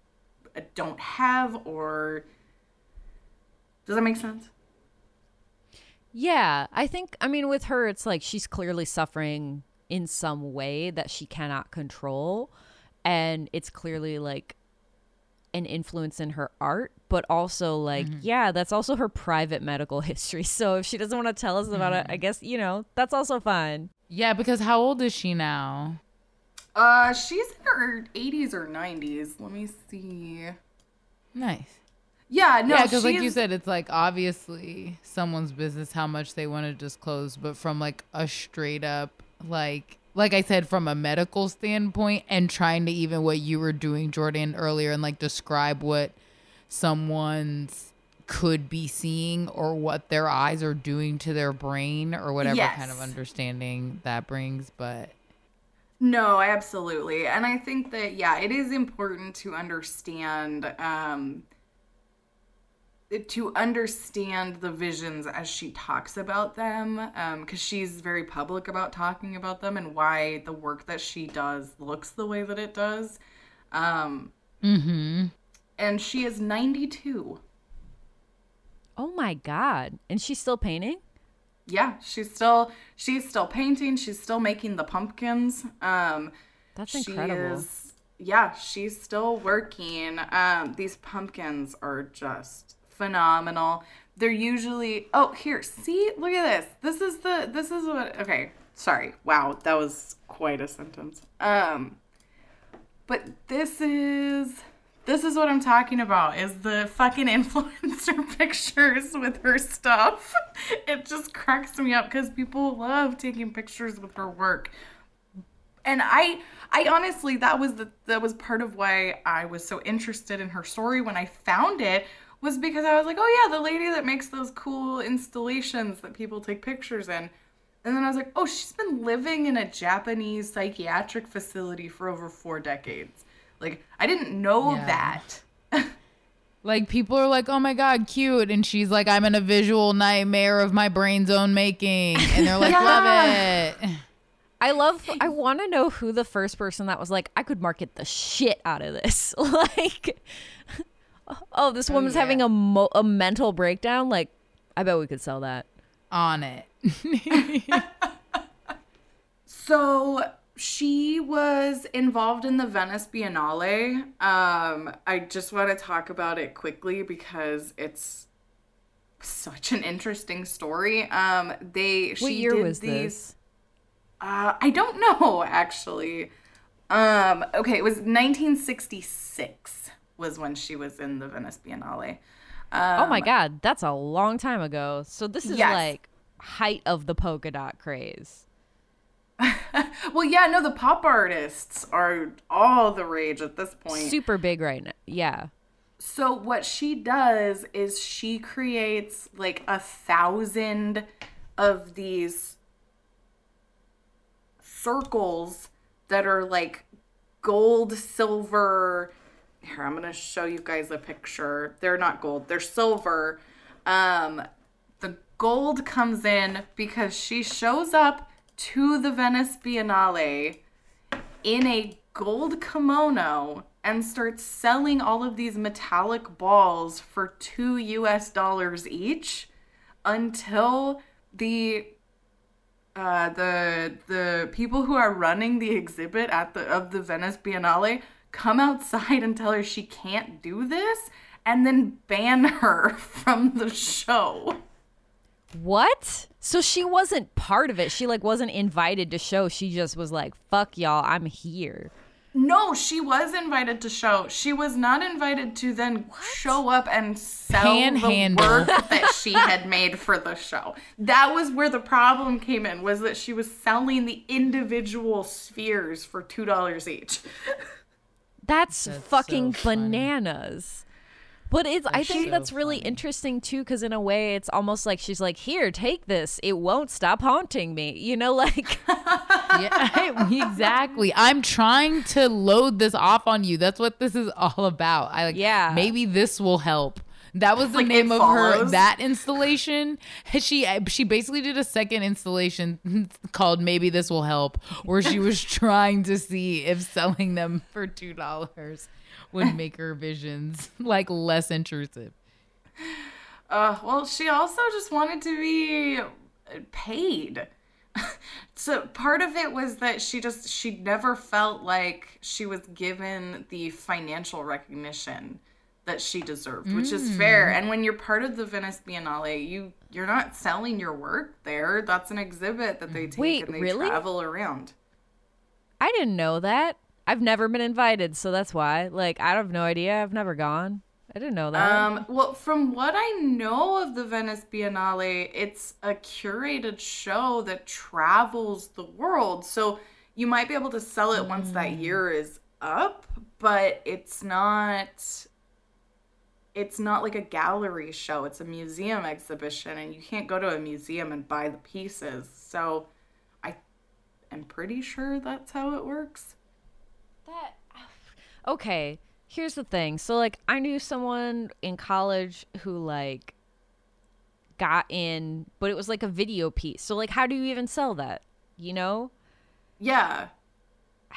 [SPEAKER 3] uh, don't have, or does that make sense?
[SPEAKER 1] Yeah, I think I mean with her it's like she's clearly suffering in some way that she cannot control and it's clearly like an influence in her art, but also like yeah, that's also her private medical [LAUGHS] history. So if she doesn't want to tell us about it, I guess, you know, that's also fine.
[SPEAKER 2] Yeah, because how old is she now?
[SPEAKER 3] Uh, she's in her 80s or 90s. Let me see.
[SPEAKER 2] Nice.
[SPEAKER 3] Yeah, no,
[SPEAKER 2] yeah, because like you said, it's like obviously someone's business how much they want to disclose, but from like a straight up like like I said, from a medical standpoint, and trying to even what you were doing, Jordan, earlier, and like describe what someone's could be seeing or what their eyes are doing to their brain or whatever kind of understanding that brings. But
[SPEAKER 3] No, absolutely. And I think that, yeah, it is important to understand, um, to understand the visions as she talks about them, because she's very public about talking about them and why the work that she does looks the way that it does. Um,
[SPEAKER 2] mm-hmm.
[SPEAKER 3] and she is 92.
[SPEAKER 1] Oh my god. And she's still painting?
[SPEAKER 3] Yeah, she's still she's still painting. She's still making the pumpkins. Um,
[SPEAKER 1] That's
[SPEAKER 3] she
[SPEAKER 1] incredible.
[SPEAKER 3] is- yeah, she's still working. Um, these pumpkins are just phenomenal. They're usually oh here, see, look at this. This is the this is what okay. Sorry. Wow, that was quite a sentence. Um, but this is this is what I'm talking about is the fucking [LAUGHS] influencer [LAUGHS] pictures with her stuff. It just cracks me up because people love taking pictures with her work. And I I honestly that was the that was part of why I was so interested in her story when I found it was because I was like, "Oh yeah, the lady that makes those cool installations that people take pictures in." And then I was like, "Oh, she's been living in a Japanese psychiatric facility for over 4 decades." Like, I didn't know
[SPEAKER 2] Yeah.
[SPEAKER 3] that.
[SPEAKER 2] Like people are like, "Oh my god, cute," and she's like, "I'm in a visual nightmare of my brain's own making," and they're like, [LAUGHS]
[SPEAKER 3] Yeah.
[SPEAKER 2] "Love it."
[SPEAKER 1] I love I want to know who the first person that was like I could market the shit out of this. [LAUGHS] like Oh, this oh, woman's
[SPEAKER 2] yeah.
[SPEAKER 1] having a mo- a mental breakdown like I bet we could sell that.
[SPEAKER 2] On it. [LAUGHS]
[SPEAKER 3] So she was involved in the Venice Biennale. Um, I just want to talk about it quickly because it's such an interesting story. Um, they
[SPEAKER 1] What
[SPEAKER 3] she
[SPEAKER 1] year
[SPEAKER 3] did
[SPEAKER 1] was
[SPEAKER 3] these.
[SPEAKER 1] this?
[SPEAKER 3] Uh, I don't know actually. Um, okay, it was 1966 was when she was in the Venice Biennale.
[SPEAKER 1] oh
[SPEAKER 3] Um,
[SPEAKER 1] my god, that's a long time ago. So this is
[SPEAKER 3] Yes.
[SPEAKER 1] like height of the polka dot craze. [LAUGHS]
[SPEAKER 3] Well, yeah, no, the pop artists are all the rage at this point.
[SPEAKER 1] Super big right now. Yeah.
[SPEAKER 3] So what she does is she creates like a thousand of these circles that are like gold, silver. Here, I'm gonna show you guys a picture. They're not gold, they're silver. Um, the gold comes in because she shows up to the Venice Biennale in a gold kimono and starts selling all of these metallic balls for two US dollars each until the uh, the the people who are running the exhibit at the of the Venice Biennale come outside and tell her she can't do this and then ban her [LAUGHS] from the show.
[SPEAKER 1] What? So she wasn't part of it. She like wasn't invited to show. She just was like, "Fuck y'all, I'm here."
[SPEAKER 3] No, she was invited to show. She was not invited to then show up and sell
[SPEAKER 2] Panhandle.
[SPEAKER 3] the work that she had made for the show. That was where the problem came in. Was that she was selling the individual spheres for two dollars each.
[SPEAKER 1] That's,
[SPEAKER 2] That's
[SPEAKER 1] fucking
[SPEAKER 2] so funny.
[SPEAKER 1] bananas. But it's I think
[SPEAKER 2] so
[SPEAKER 1] that's really
[SPEAKER 2] funny.
[SPEAKER 1] interesting too cuz in a way it's almost like she's like, "Here, take this. It won't stop haunting me." You know [LAUGHS] like
[SPEAKER 2] yeah, [LAUGHS] exactly. I'm trying to load this off on you. That's what this is all about. I like
[SPEAKER 1] Yeah.
[SPEAKER 2] maybe this will help. That was the
[SPEAKER 3] Like,
[SPEAKER 2] name
[SPEAKER 3] It
[SPEAKER 2] of her that installation. [LAUGHS] She she basically did a second installation called Maybe This Will Help where she was trying to see if selling them for $2 would make her visions [LAUGHS] like less intrusive.
[SPEAKER 3] Uh, well, she also just wanted to be paid. [LAUGHS] so part of it was that she just she never felt like she was given the financial recognition that she deserved, which is fair. And when you're part of the Venice Biennale, you you're not selling your work there. That's an exhibit that they take
[SPEAKER 1] Wait,
[SPEAKER 3] and they
[SPEAKER 1] really?
[SPEAKER 3] travel around.
[SPEAKER 1] I didn't know that. I've never been invited, so that's why. Like I have no idea. I've never gone. I didn't know that.
[SPEAKER 3] Um, well, from what I know of the Venice Biennale, it's a curated show that travels the world. So you might be able to sell it once that year is up, but it's not it's not like a gallery show. It's a museum exhibition and you can't go to a museum and buy the pieces. So I am pretty sure that's how it works.
[SPEAKER 1] That. Okay here's the thing. So like i knew someone in college who like got in but it was like a video piece. So like how do you even sell that? You know?
[SPEAKER 3] Yeah.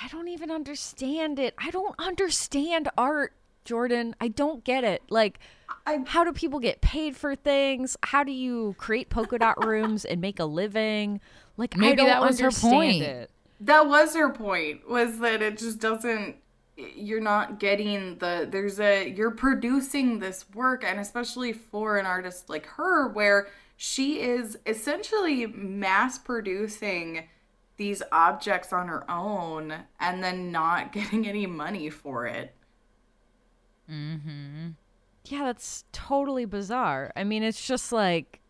[SPEAKER 1] i don't even understand it. I don't understand art jordan. I don't get it. Like
[SPEAKER 3] I
[SPEAKER 1] how do people get paid for things? How do you create polka dot [LAUGHS] rooms and make a living? Like i
[SPEAKER 2] Maybe
[SPEAKER 1] don't
[SPEAKER 2] that was her point.
[SPEAKER 1] it
[SPEAKER 3] That was her point. Was that it just doesn't. You're not getting the. There's a. You're producing this work, and especially for an artist like her, where she is essentially mass producing these objects on her own, and then not [LAUGHS] getting any money for it. Mm-hmm.
[SPEAKER 1] Yeah, that's totally bizarre. I mean, it's just like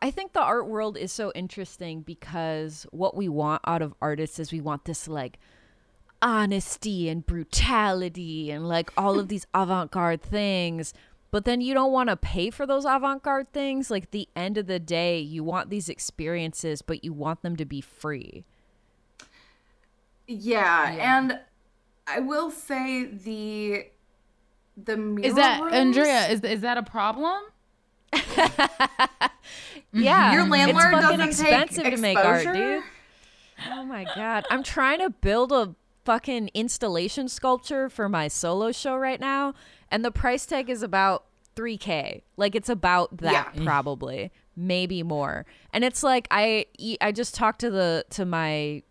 [SPEAKER 1] I think the art world is so interesting because what we want out of artists is we want this like honesty and brutality and like all of these avant-garde things. But then you don't want to pay for those avant-garde things. Like the end of the day, you want these experiences, but you want them to be free.
[SPEAKER 3] Yeah, and I will say the the mural
[SPEAKER 2] Is that
[SPEAKER 3] rooms-
[SPEAKER 2] Andrea? Is is that a problem? [LAUGHS]
[SPEAKER 1] Yeah,
[SPEAKER 3] Your
[SPEAKER 1] it's
[SPEAKER 3] landlord
[SPEAKER 1] fucking
[SPEAKER 3] doesn't take
[SPEAKER 1] expensive to make art,
[SPEAKER 3] exposure?
[SPEAKER 1] dude. Oh my god, I'm trying to build a fucking installation sculpture for my solo show right now, and the price tag is about 3k. Like it's about that
[SPEAKER 3] Yeah. Mm.
[SPEAKER 1] probably, maybe more. And it's like I I just talked to the to my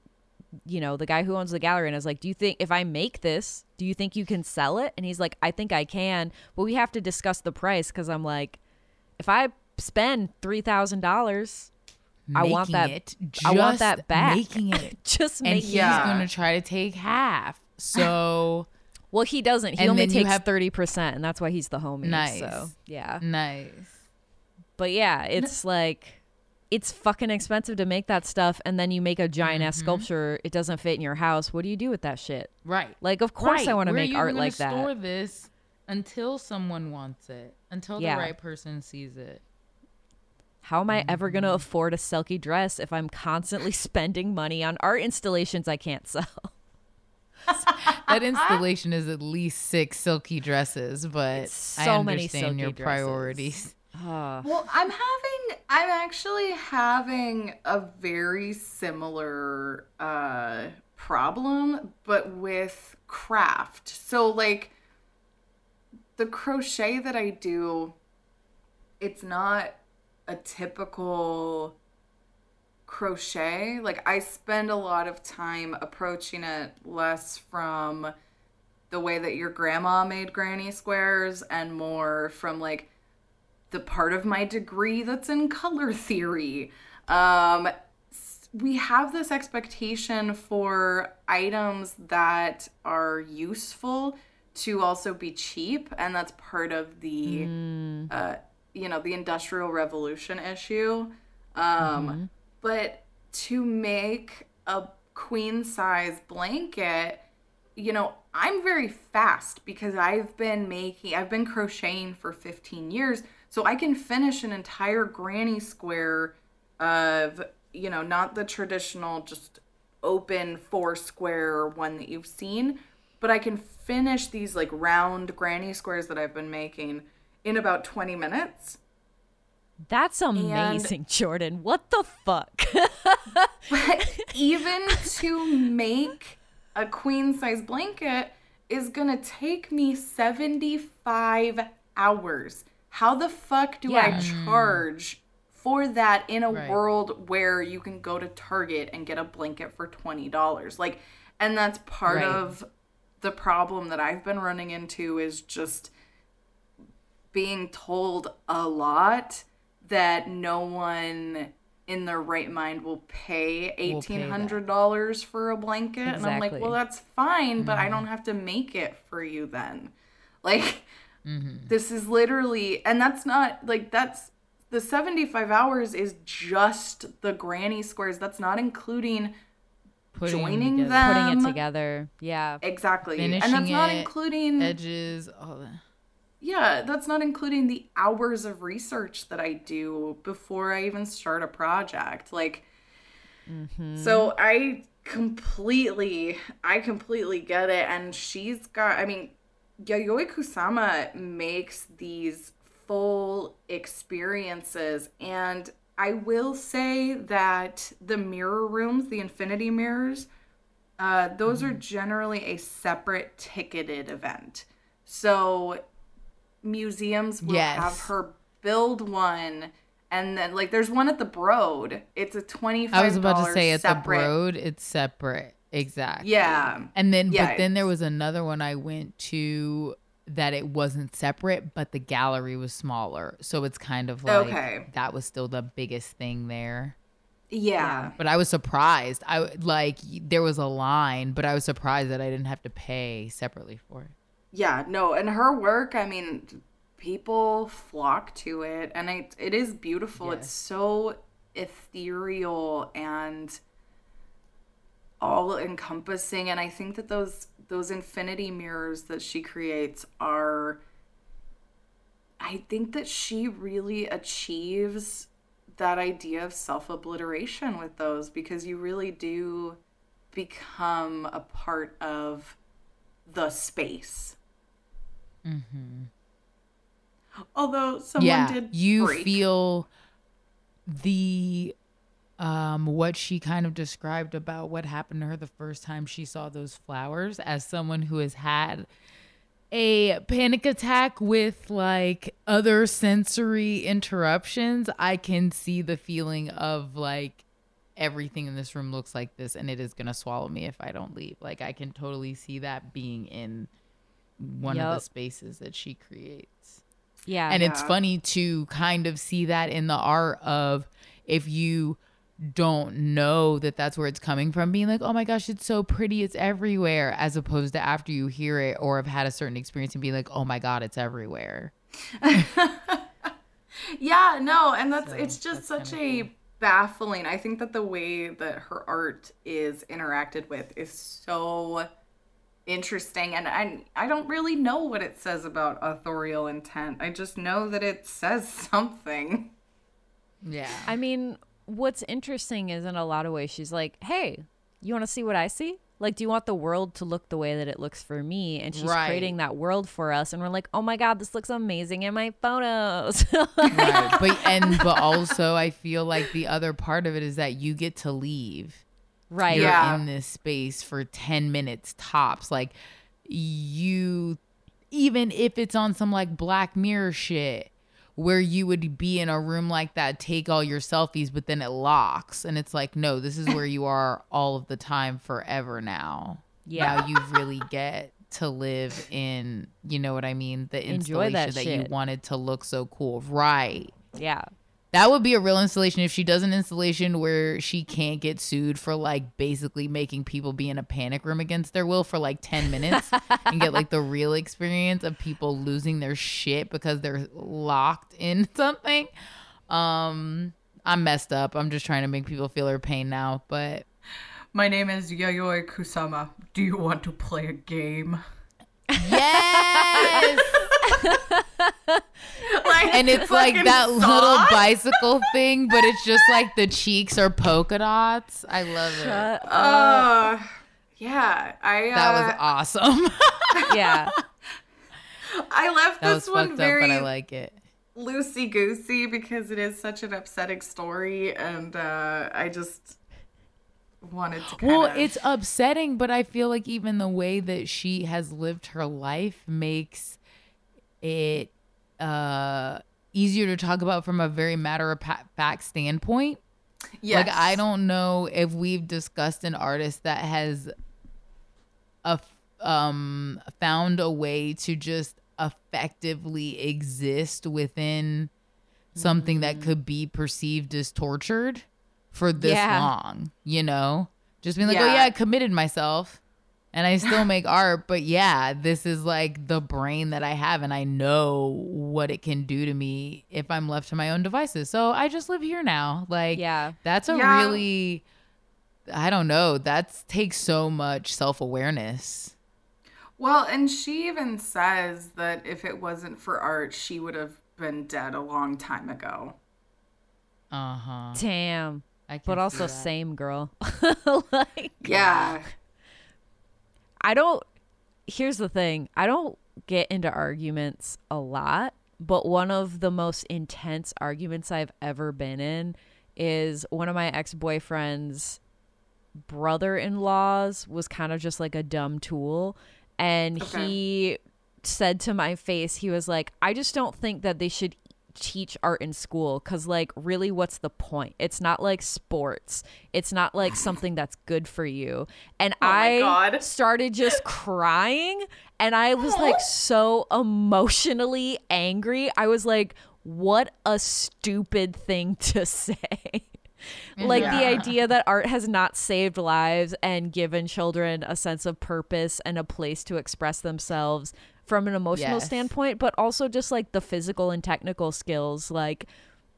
[SPEAKER 1] you know, the guy who owns the gallery and I was like, "Do you think if I make this, do you think you can sell it?" And he's like, "I think I can, but we have to discuss the price cuz I'm like, if I spend $3,000, I want that
[SPEAKER 2] It,
[SPEAKER 1] I want that back.
[SPEAKER 2] Making it, [LAUGHS]
[SPEAKER 1] just
[SPEAKER 2] and he's
[SPEAKER 3] Yeah.
[SPEAKER 2] going to try to take half. So [SIGHS]
[SPEAKER 1] Well, he doesn't. He only takes
[SPEAKER 2] have-
[SPEAKER 1] 30% and that's why he's the homie.
[SPEAKER 2] Nice.
[SPEAKER 1] So, yeah.
[SPEAKER 2] nice.
[SPEAKER 1] But yeah, it's like it's fucking expensive to make that stuff and then you make a giant
[SPEAKER 2] Mm-hmm.
[SPEAKER 1] sculpture, it doesn't fit in your house. What do you do with that shit?
[SPEAKER 2] Right.
[SPEAKER 1] Like of course I want to make art like that.
[SPEAKER 2] Store this until someone wants it, until
[SPEAKER 1] Yeah.
[SPEAKER 2] the right person sees it.
[SPEAKER 1] How am I ever going to
[SPEAKER 2] Mm-hmm.
[SPEAKER 1] afford a silky dress if I'm constantly [LAUGHS] spending money on art installations I can't sell? [LAUGHS]
[SPEAKER 2] That installation is at least six silky dresses, but
[SPEAKER 1] It's
[SPEAKER 2] I
[SPEAKER 1] so many
[SPEAKER 2] understand
[SPEAKER 1] silky
[SPEAKER 2] your
[SPEAKER 1] dresses.
[SPEAKER 2] priorities.
[SPEAKER 1] Ah.
[SPEAKER 3] Well, I'm having, I'm actually having a very similar uh, problem, but with craft. So, like, the crochet that I do, it's not a typical crochet. Like I spend a lot of time approaching it less from the way that your grandma made granny squares and more from like the part of my degree that's in color theory. Um, we have this expectation for items that are useful to also be cheap, and that's part of the, mm. uh, you know, the industrial revolution issue. Um, mm-hmm. But to make a queen size blanket, you know, I'm very fast because I've been making, I've been crocheting for 15 years. So I can finish an entire granny square of, you know, not the traditional just open four square one that you've seen, but I can finish these like round granny squares that I've been making in about 20 minutes.
[SPEAKER 1] That's amazing, and, Jordan. What the fuck?
[SPEAKER 3] but [LAUGHS] [LAUGHS] even to make a queen size blanket is going to take me 75 hours. How the fuck do yeah. I charge for that in a right. world where you can go to Target and get a blanket for $20? Like and that's part right. of the problem that I've been running into is just being told a lot that no one in their right mind will pay eighteen hundred dollars for a blanket, exactly. and I'm like, well, that's fine, mm-hmm. but I mm-hmm. don't have to make it for you then. Like, mm-hmm. this is literally, and that's not like that's the seventy five hours is just the granny squares. That's not including putting joining them, them,
[SPEAKER 1] putting it together. Yeah,
[SPEAKER 3] exactly, Finishing and that's not including
[SPEAKER 2] edges, all that
[SPEAKER 3] yeah, that's not including the hours of research that I do before I even start a project. Like, mm-hmm. so I completely, I completely get it. And she's got, I mean, Yayoi Kusama makes these full experiences. And I will say that the mirror rooms, the infinity mirrors, uh, those mm-hmm. are generally a separate ticketed event. So museums will yes. have her build one and then like there's one at the Broad. It's a twenty five. I was about to say at the
[SPEAKER 2] Broad, it's separate. Exactly.
[SPEAKER 3] Yeah.
[SPEAKER 2] And then yeah, but then there was another one I went to that it wasn't separate, but the gallery was smaller. So it's kind of like okay. that was still the biggest thing there.
[SPEAKER 3] Yeah. yeah.
[SPEAKER 2] But I was surprised. I like there was a line, but I was surprised that I didn't have to pay separately for it
[SPEAKER 3] yeah, no, and her work, I mean, people flock to it and it it is beautiful. Yes. It's so ethereal and all encompassing and I think that those those infinity mirrors that she creates are I think that she really achieves that idea of self-obliteration with those because you really do become a part of the space Mm-hmm. Although someone yeah, did,
[SPEAKER 2] you
[SPEAKER 3] break.
[SPEAKER 2] feel the um what she kind of described about what happened to her the first time she saw those flowers as someone who has had a panic attack with like other sensory interruptions i can see the feeling of like everything in this room looks like this and it is going to swallow me if i don't leave like i can totally see that being in one yep. of the spaces that she creates.
[SPEAKER 1] Yeah.
[SPEAKER 2] And
[SPEAKER 1] yeah.
[SPEAKER 2] it's funny to kind of see that in the art of if you don't know that that's where it's coming from being like oh my gosh it's so pretty it's everywhere as opposed to after you hear it or have had a certain experience and be like oh my god it's everywhere. [LAUGHS]
[SPEAKER 3] Yeah no and that's so, it's just that's such a cool. baffling. I think that the way that her art is interacted with is so interesting and I, I don't really know what it says about authorial intent. I just know that it says [LAUGHS] something.
[SPEAKER 2] Yeah.
[SPEAKER 1] I mean what's interesting is in a lot of ways she's like hey you want to see what i see? Like do you want the world to look the way that it looks for me? And she's right. creating that world for us and we're like oh my god this looks amazing in my photos. [LAUGHS]
[SPEAKER 2] Right but and [LAUGHS] but also i feel like the other part of it is that you get to leave.
[SPEAKER 1] Right.
[SPEAKER 2] You're yeah. in this space for 10 minutes tops like you even if it's on some like black mirror shit where you would be in a room like that, take all your selfies, but then it locks. And it's like, no, this is where you [LAUGHS] are all of the time forever now.
[SPEAKER 1] Yeah.
[SPEAKER 2] Now you really get to live in, you know what I mean? The
[SPEAKER 1] Enjoy
[SPEAKER 2] installation
[SPEAKER 1] that
[SPEAKER 2] that, you wanted to look so cool. Right.
[SPEAKER 1] Yeah.
[SPEAKER 2] That would be a real installation if she does an installation where she can't get sued for like basically making people be in a panic room against their will for like 10 minutes and get like the real experience of people losing their shit because they're locked in [LAUGHS] something. Um I'm messed up. I'm just trying to make people feel her pain now, but
[SPEAKER 3] My name is Yayoi Kusama. Do you want to play a game?
[SPEAKER 2] yes. [LAUGHS] [LAUGHS]
[SPEAKER 3] Like,
[SPEAKER 2] and it's like
[SPEAKER 3] fucking
[SPEAKER 2] that little bicycle [LAUGHS] thing, but it's just like the cheeks are polka dots. I love it.
[SPEAKER 1] Shut up.
[SPEAKER 3] Uh, yeah, I uh,
[SPEAKER 2] That was awesome. [LAUGHS]
[SPEAKER 1] yeah.
[SPEAKER 3] I left
[SPEAKER 2] that
[SPEAKER 3] this
[SPEAKER 2] was
[SPEAKER 3] one very
[SPEAKER 2] up, but I like it.
[SPEAKER 3] loosey goosey because it is such an upsetting story, and uh, I just wanted to. Kinda...
[SPEAKER 2] Well, it's upsetting, but I feel like even the way that she has lived her life makes it uh easier to talk about from a very matter of fact standpoint.
[SPEAKER 3] yes.
[SPEAKER 2] Like I don't know if we've discussed an artist that has a um found a way to just effectively exist within something that could be perceived as tortured for this
[SPEAKER 1] Yeah.
[SPEAKER 2] long, you know? Just being like, "Oh
[SPEAKER 3] Yeah.
[SPEAKER 2] yeah, I committed myself." And I still make [LAUGHS] art, but yeah, this is like the brain that I have and I know what it can do to me if I'm left to my own devices. So I just live here now. Like
[SPEAKER 1] Yeah.
[SPEAKER 2] that's a
[SPEAKER 3] Yeah.
[SPEAKER 2] really I don't know. That takes so much self awareness.
[SPEAKER 3] Well, and she even says that if it wasn't for art, she would have been dead a long time ago.
[SPEAKER 2] Uh huh.
[SPEAKER 1] Damn.
[SPEAKER 2] I
[SPEAKER 1] But also same girl. [LAUGHS] like
[SPEAKER 3] Yeah.
[SPEAKER 1] I don't here's the thing. I don't get into arguments a lot, but one of the most intense arguments I've ever been in is one of my ex-boyfriend's brother-in-laws was kind of just like a dumb tool and
[SPEAKER 3] Okay.
[SPEAKER 1] he said to my face he was like I just don't think that they should teach art in school cuz like really what's the point? It's not like sports. It's not like [LAUGHS] something that's good for you. And
[SPEAKER 3] Oh
[SPEAKER 1] I started just crying and I was like so emotionally angry. I was like, what a stupid thing [LAUGHS] to say. like the idea that art has not saved lives and given children a sense of purpose and a place to express themselves from an emotional
[SPEAKER 2] Yes.
[SPEAKER 1] standpoint, but also just like the physical and technical skills like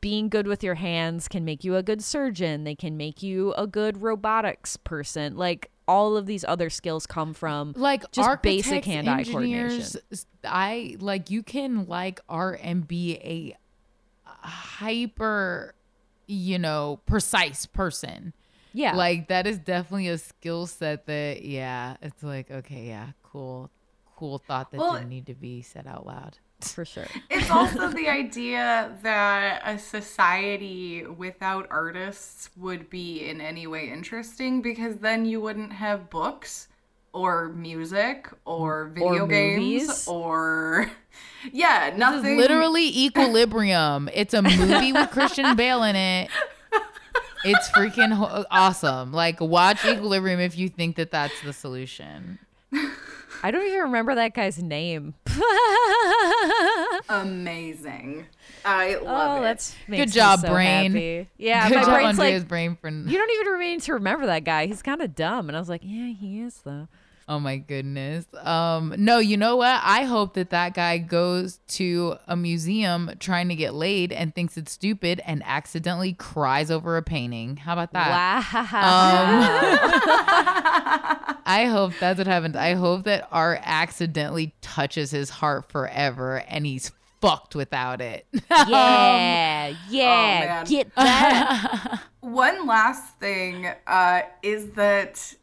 [SPEAKER 1] being good with your hands can make you a good surgeon. They can make you a good robotics person. Like all of these other skills come from
[SPEAKER 2] like
[SPEAKER 1] just basic hand-eye
[SPEAKER 2] engineers, I like you can like art and be a hyper, you know, precise person.
[SPEAKER 1] yeah.
[SPEAKER 2] Like that is definitely a skill set that yeah, it's like okay, yeah, cool, cool thought that
[SPEAKER 3] Well-
[SPEAKER 2] didn't need to be said out loud.
[SPEAKER 1] for sure. [LAUGHS]
[SPEAKER 3] It's also the idea that a society without artists would be in any way interesting because then you wouldn't have books or music or video games
[SPEAKER 1] movies.
[SPEAKER 3] or [LAUGHS] yeah, nothing.
[SPEAKER 2] Literally Equilibrium. It's a movie with Christian Bale in it. It's freaking ho- awesome. Like watch Equilibrium if you think that that's the solution. [LAUGHS]
[SPEAKER 1] I don't even remember that guy's name. [LAUGHS]
[SPEAKER 3] amazing. I love
[SPEAKER 1] oh,
[SPEAKER 3] it.
[SPEAKER 1] that's makes me
[SPEAKER 2] job,
[SPEAKER 1] so
[SPEAKER 2] brain.
[SPEAKER 1] happy. Yeah,
[SPEAKER 2] Good
[SPEAKER 1] my
[SPEAKER 2] job,
[SPEAKER 1] brain's
[SPEAKER 2] Andrea's
[SPEAKER 1] like,
[SPEAKER 2] brain for.
[SPEAKER 1] you don't even remain to remember that guy. He's kind of dumb, and I was like, yeah, he is though.
[SPEAKER 2] Oh my goodness. Um, no, you know what? I hope that that guy goes to a museum trying to get laid and thinks it's stupid and accidentally cries over a painting. How about that?
[SPEAKER 1] Wow. [LAUGHS]
[SPEAKER 2] I hope that's what happens. I hope that art accidentally touches his heart forever and he's fucked without it. [LAUGHS]
[SPEAKER 1] yeah, yeah.
[SPEAKER 3] man.
[SPEAKER 1] Get that. [LAUGHS]
[SPEAKER 3] One last thing uh, is that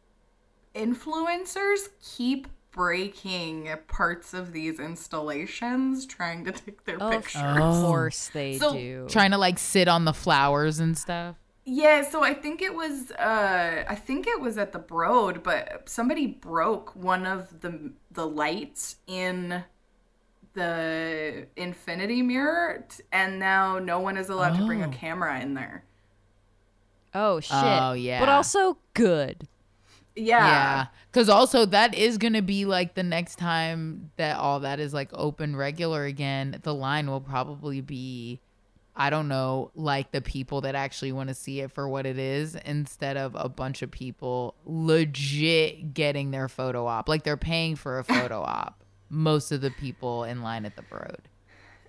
[SPEAKER 3] influencers keep breaking parts of these installations trying to take their
[SPEAKER 1] of
[SPEAKER 3] pictures.
[SPEAKER 1] Of course they
[SPEAKER 3] So-
[SPEAKER 1] do.
[SPEAKER 2] Trying to like sit on the flowers and stuff.
[SPEAKER 3] Yeah, so I think it was uh I think it was at the Broad, but somebody broke one of the the lights in the infinity mirror, t- and now no one is allowed to bring a
[SPEAKER 2] Oh.
[SPEAKER 3] camera in there.
[SPEAKER 1] Oh shit.
[SPEAKER 2] Oh, yeah.
[SPEAKER 1] But also good.
[SPEAKER 3] Yeah.
[SPEAKER 2] Yeah. Because also, that is going to be like the next time that all that is like open regular again, the line will probably be, I don't know, like the people that actually want to see it for what it is instead of a bunch of people legit getting their photo op. Like they're paying for a [LAUGHS] photo op, most of the people in line at the Broad.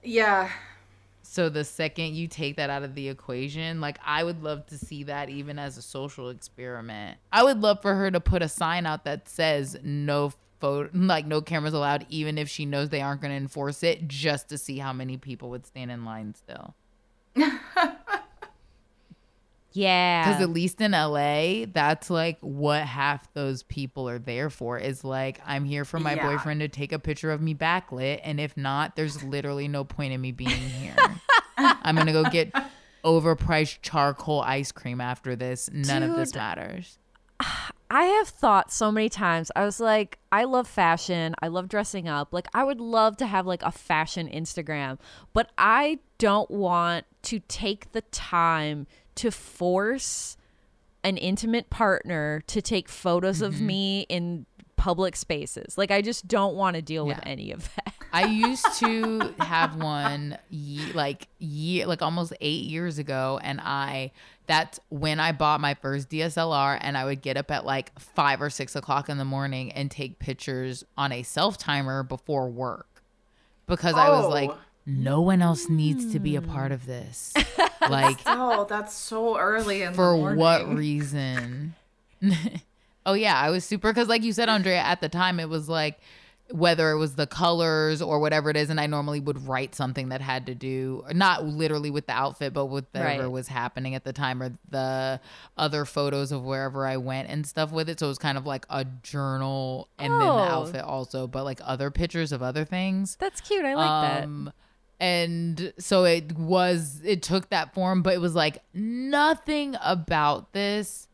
[SPEAKER 3] Yeah.
[SPEAKER 2] So the second you take that out of the equation, like I would love to see that even as a social experiment. I would love for her to put a sign out that says no photo like no cameras allowed even if she knows they aren't going to enforce it just to see how many people would stand in line still. [LAUGHS]
[SPEAKER 1] Yeah.
[SPEAKER 2] Cuz at least in LA, that's like what half those people are there for is like I'm here for my
[SPEAKER 3] Yeah.
[SPEAKER 2] boyfriend to take a picture of me backlit and if not, there's literally no point in me being here. [LAUGHS] I'm going to go get overpriced charcoal ice cream after this. None of this matters.
[SPEAKER 1] I have thought so many times. I was like, I love fashion. I love dressing up. Like, I would love to have like a fashion Instagram, but I don't want to take the time to force an intimate partner to take photos of mm-hmm. me in public spaces. Like, I just don't want to deal with any of that. [LAUGHS]
[SPEAKER 2] I used to have one ye- like year like almost 8 years ago and I that's when I bought my first DSLR and I would get up at like 5 or 6 o'clock in the morning and take pictures on a self timer before work because I was like
[SPEAKER 3] Oh.
[SPEAKER 2] No one else needs to be a part of this. [LAUGHS] like
[SPEAKER 3] Oh, that's so early in
[SPEAKER 2] for
[SPEAKER 3] the morning.
[SPEAKER 2] what reason? [LAUGHS] oh yeah, I was super because like you said, Andrea, at the time it was like whether it was the colors or whatever it is, and I normally would write something that had to do not literally with the outfit, but with whatever
[SPEAKER 1] Right.
[SPEAKER 2] was happening at the time or the other photos of wherever I went and stuff with it. So it was kind of like a journal and then the
[SPEAKER 1] Oh.
[SPEAKER 2] outfit also, but like other pictures of other things.
[SPEAKER 1] That's cute. I like
[SPEAKER 2] Um, And so it was, it took that form, but it was like nothing about this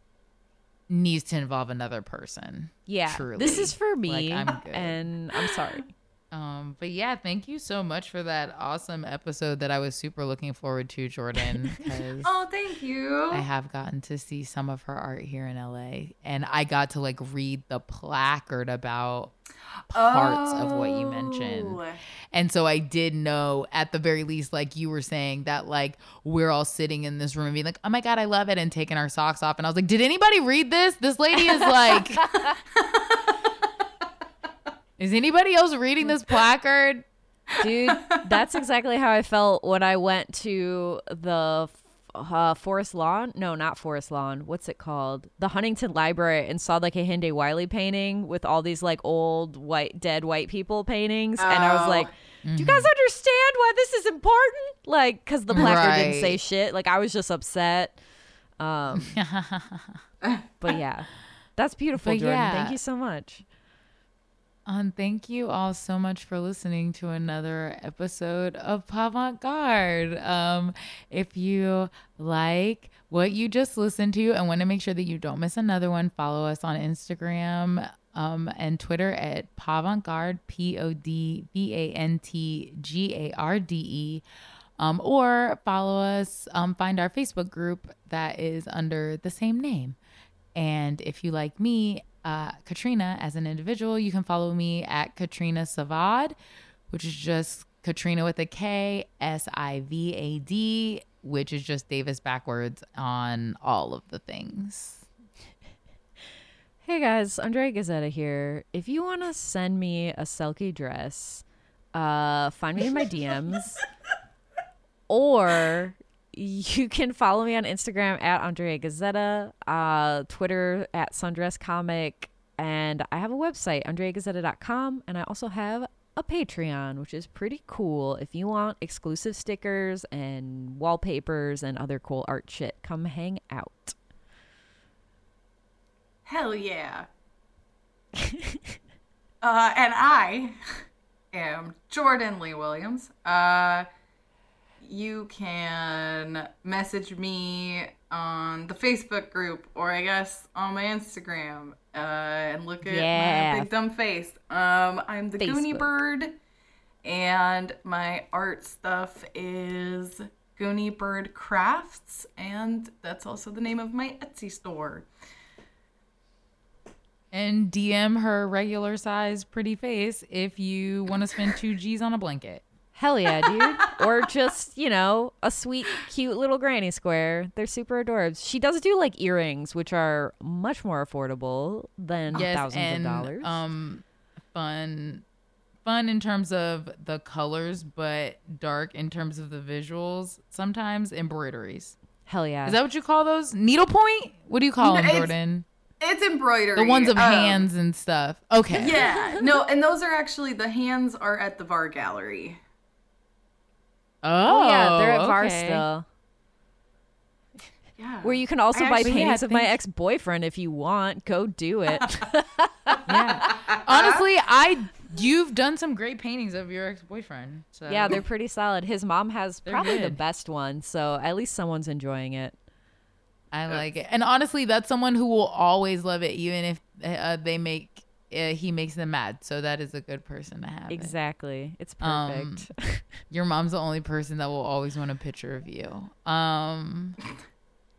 [SPEAKER 2] needs to involve another person.
[SPEAKER 1] Yeah.
[SPEAKER 2] truly.
[SPEAKER 1] This is for
[SPEAKER 2] Like,
[SPEAKER 1] me.
[SPEAKER 2] I'm good.
[SPEAKER 1] And I'm sorry.
[SPEAKER 2] Um, but yeah, thank you so much for that awesome episode that I was super looking forward to, Jordan. [LAUGHS]
[SPEAKER 3] Oh, thank you.
[SPEAKER 2] I have gotten to see some of her art here in LA, and I got to like read the placard about parts of what you mentioned.
[SPEAKER 3] Oh.
[SPEAKER 2] And so I did know at the very least, like you were saying, that like we're all sitting in this room and being like, oh my God, I love it, and taking our socks off. And I was like, did anybody read this? This lady is like, [LAUGHS] is anybody else reading this placard?
[SPEAKER 1] Dude, that's exactly how I felt when I went to the uh, Forest Lawn. No, not Forest Lawn. What's it called? The Huntington Library and saw like a Hinde Wiley painting with all these like old white, dead white people paintings. And I was
[SPEAKER 3] Oh.
[SPEAKER 1] like, do you guys understand why this is important? Like, because the placard didn't say shit. Like, I was just upset. Um, [LAUGHS] but yeah, that's beautiful,
[SPEAKER 2] But
[SPEAKER 1] Jordan.
[SPEAKER 2] yeah.
[SPEAKER 1] Thank you so much.
[SPEAKER 2] Um, thank you all so much for listening to another episode of Podvant Garde. Um, if you like what you just listened to and want to make sure that you don't miss another one, follow us on Instagram um, and Twitter at Podvantgarde, P O D V A N T G A R D E. Um, or follow us, um, find our Facebook group that is under the same name. And if you like me, uh, Katrina, as an individual, you can follow me at Katrina Sivad, which is just Katrina with a K, S I V A D, which is just Davis backwards on all of the things.
[SPEAKER 1] Hey guys, Andrea Gazetta here. If you want to send me a Selkie dress, uh, find me in my [LAUGHS] DMs, or [LAUGHS] you can follow me on Instagram at Andrea Gazetta, uh, Twitter at Sundress Comic, and I have a website, AndreaGazetta.com, and I also have a Patreon, which is pretty cool. If you want exclusive stickers and wallpapers and other cool art shit, come hang out.
[SPEAKER 3] Hell yeah. [LAUGHS] uh, and I [LAUGHS] am Jordan Lee Williams. Uh, you can message me on the Facebook group or I guess on my Instagram uh, and look at
[SPEAKER 1] Yeah.
[SPEAKER 3] my big dumb face. Um, I'm the Goonie Bird And my art stuff is Goonie Bird Crafts, and that's also the name of my Etsy store.
[SPEAKER 2] And DM her regular size pretty face if you want to spend two G's on a blanket.
[SPEAKER 1] Hell yeah, dude. [LAUGHS] or just, you know, a sweet, cute little granny square. They're super adorable. She does do like earrings, which are much more affordable than
[SPEAKER 2] Yes,
[SPEAKER 1] thousands
[SPEAKER 2] and
[SPEAKER 1] of dollars.
[SPEAKER 2] um, fun, fun in terms of the colors, but dark in terms of the visuals. Sometimes embroideries.
[SPEAKER 1] Hell yeah.
[SPEAKER 2] Is that what you call those? Needlepoint? What do you call
[SPEAKER 3] No,
[SPEAKER 2] them,
[SPEAKER 3] it's-
[SPEAKER 2] Jordan?
[SPEAKER 3] It's embroidery.
[SPEAKER 2] The ones of
[SPEAKER 3] um,
[SPEAKER 2] hands and stuff. Okay.
[SPEAKER 3] Yeah, no, [LAUGHS] and those are actually the hands are at the VAR gallery.
[SPEAKER 2] Oh,
[SPEAKER 1] oh, yeah, they're at VAR
[SPEAKER 2] okay.
[SPEAKER 1] still.
[SPEAKER 3] Yeah,
[SPEAKER 1] Where you can also
[SPEAKER 3] I
[SPEAKER 1] buy
[SPEAKER 3] actually-
[SPEAKER 1] paintings
[SPEAKER 2] yeah,
[SPEAKER 1] of my ex boyfriend if you want. Go do it. [LAUGHS] yeah.
[SPEAKER 2] Honestly, I you've done some great paintings of your ex boyfriend. So
[SPEAKER 1] yeah, they're pretty solid. His mom has
[SPEAKER 2] They're
[SPEAKER 1] probably the best one, so at least someone's enjoying it.
[SPEAKER 2] I like it. And honestly, that's someone who will always love it, even if uh, they make uh, he makes them mad. So that is a good person to have. it.
[SPEAKER 1] Exactly. It's
[SPEAKER 2] Um,
[SPEAKER 1] perfect. [LAUGHS]
[SPEAKER 2] Your mom's the only person that will always want a picture of you. Um,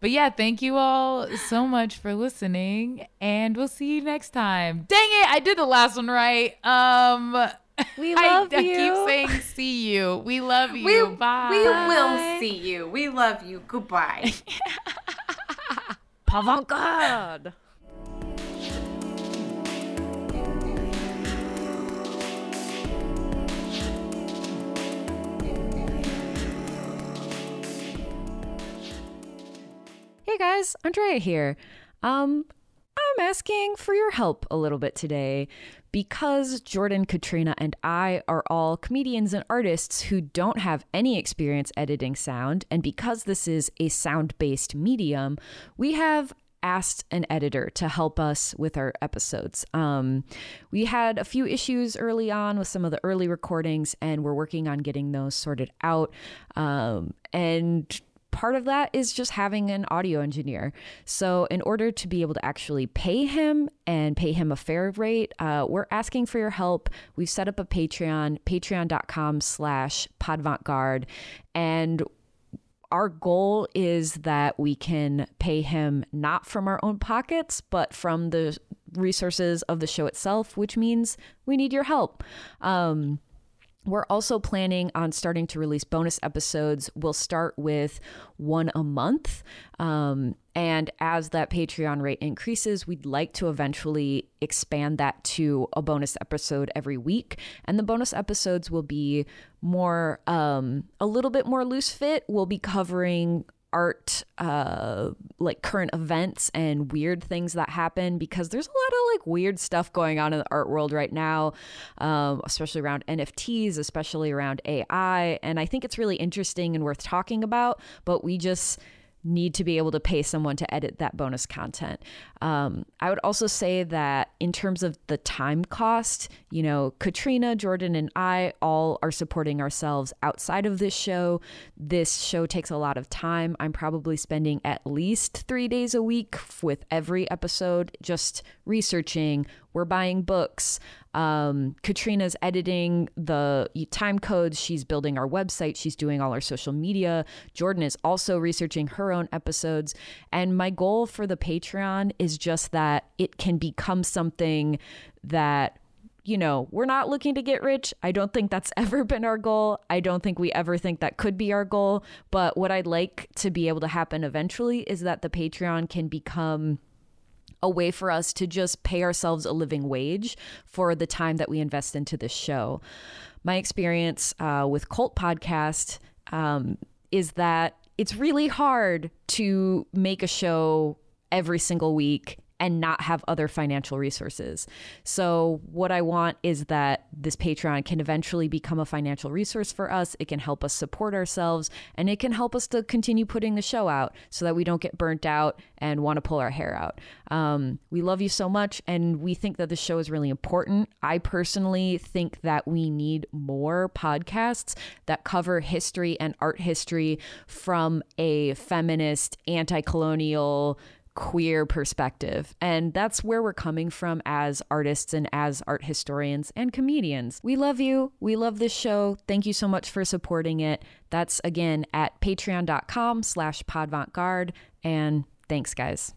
[SPEAKER 2] but yeah, thank you all so much for listening, and we'll see you next time. Dang it, I did the last one right. Um,
[SPEAKER 1] we [LAUGHS]
[SPEAKER 2] I,
[SPEAKER 1] love
[SPEAKER 2] I
[SPEAKER 1] you.
[SPEAKER 2] keep saying see you. We love you.
[SPEAKER 3] we,
[SPEAKER 2] Bye.
[SPEAKER 3] we will see you. We love you. Goodbye. [LAUGHS]
[SPEAKER 1] Avant-garde. Hey guys, Andrea here. Um, I'm asking for your help a little bit today because Jordan, Katrina, and I are all comedians and artists who don't have any experience editing sound, and because this is a sound based medium, we have asked an editor to help us with our episodes. Um, we had a few issues early on with some of the early recordings, and we're working on getting those sorted out. Um, and part of that is just having an audio engineer. So, in order to be able to actually pay him and pay him a fair rate, uh, we're asking for your help. We've set up a Patreon, patreon.com slash podvantgarde. And our goal is that we can pay him not from our own pockets, but from the resources of the show itself, which means we need your help. Um, we're also planning on starting to release bonus episodes. We'll start with one a month. Um, and as that Patreon rate increases, we'd like to eventually expand that to a bonus episode every week. And the bonus episodes will be more, um, a little bit more loose fit. We'll be covering art uh like current events and weird things that happen because there's a lot of like weird stuff going on in the art world right now um especially around NFTs especially around AI and I think it's really interesting and worth talking about but we just need to be able to pay someone to edit that bonus content. Um, I would also say that in terms of the time cost, you know, Katrina, Jordan, and I all are supporting ourselves outside of this show. This show takes a lot of time. I'm probably spending at least three days a week with every episode just researching. We're buying books. Um, Katrina's editing the time codes. She's building our website. She's doing all our social media. Jordan is also researching her own episodes. And my goal for the Patreon is just that it can become something that you know, we're not looking to get rich. I don't think that's [LAUGHS] ever been our goal. I don't think we ever think that could be our goal. But what I'd like to be able to happen eventually is that the Patreon can become a way for us to just pay ourselves a living wage for the time that we invest into this show. My experience uh, with Cult Podcast um, is that it's really hard to make a show every single week and not have other financial resources. So, what I want is that this Patreon can eventually become a financial resource for us. It can help us support ourselves and it can help us to continue putting the show out so that we don't get burnt out and want to pull our hair out. Um, we love you so much and we think that the show is really important. I personally think that we need more podcasts that cover history and art history from a feminist, anti colonial, queer perspective. And that's where we're coming from as artists and as art historians and comedians. We love you. We love this show. Thank you so much for supporting it. That's again at patreon.com slash podvantgarde. And thanks, guys.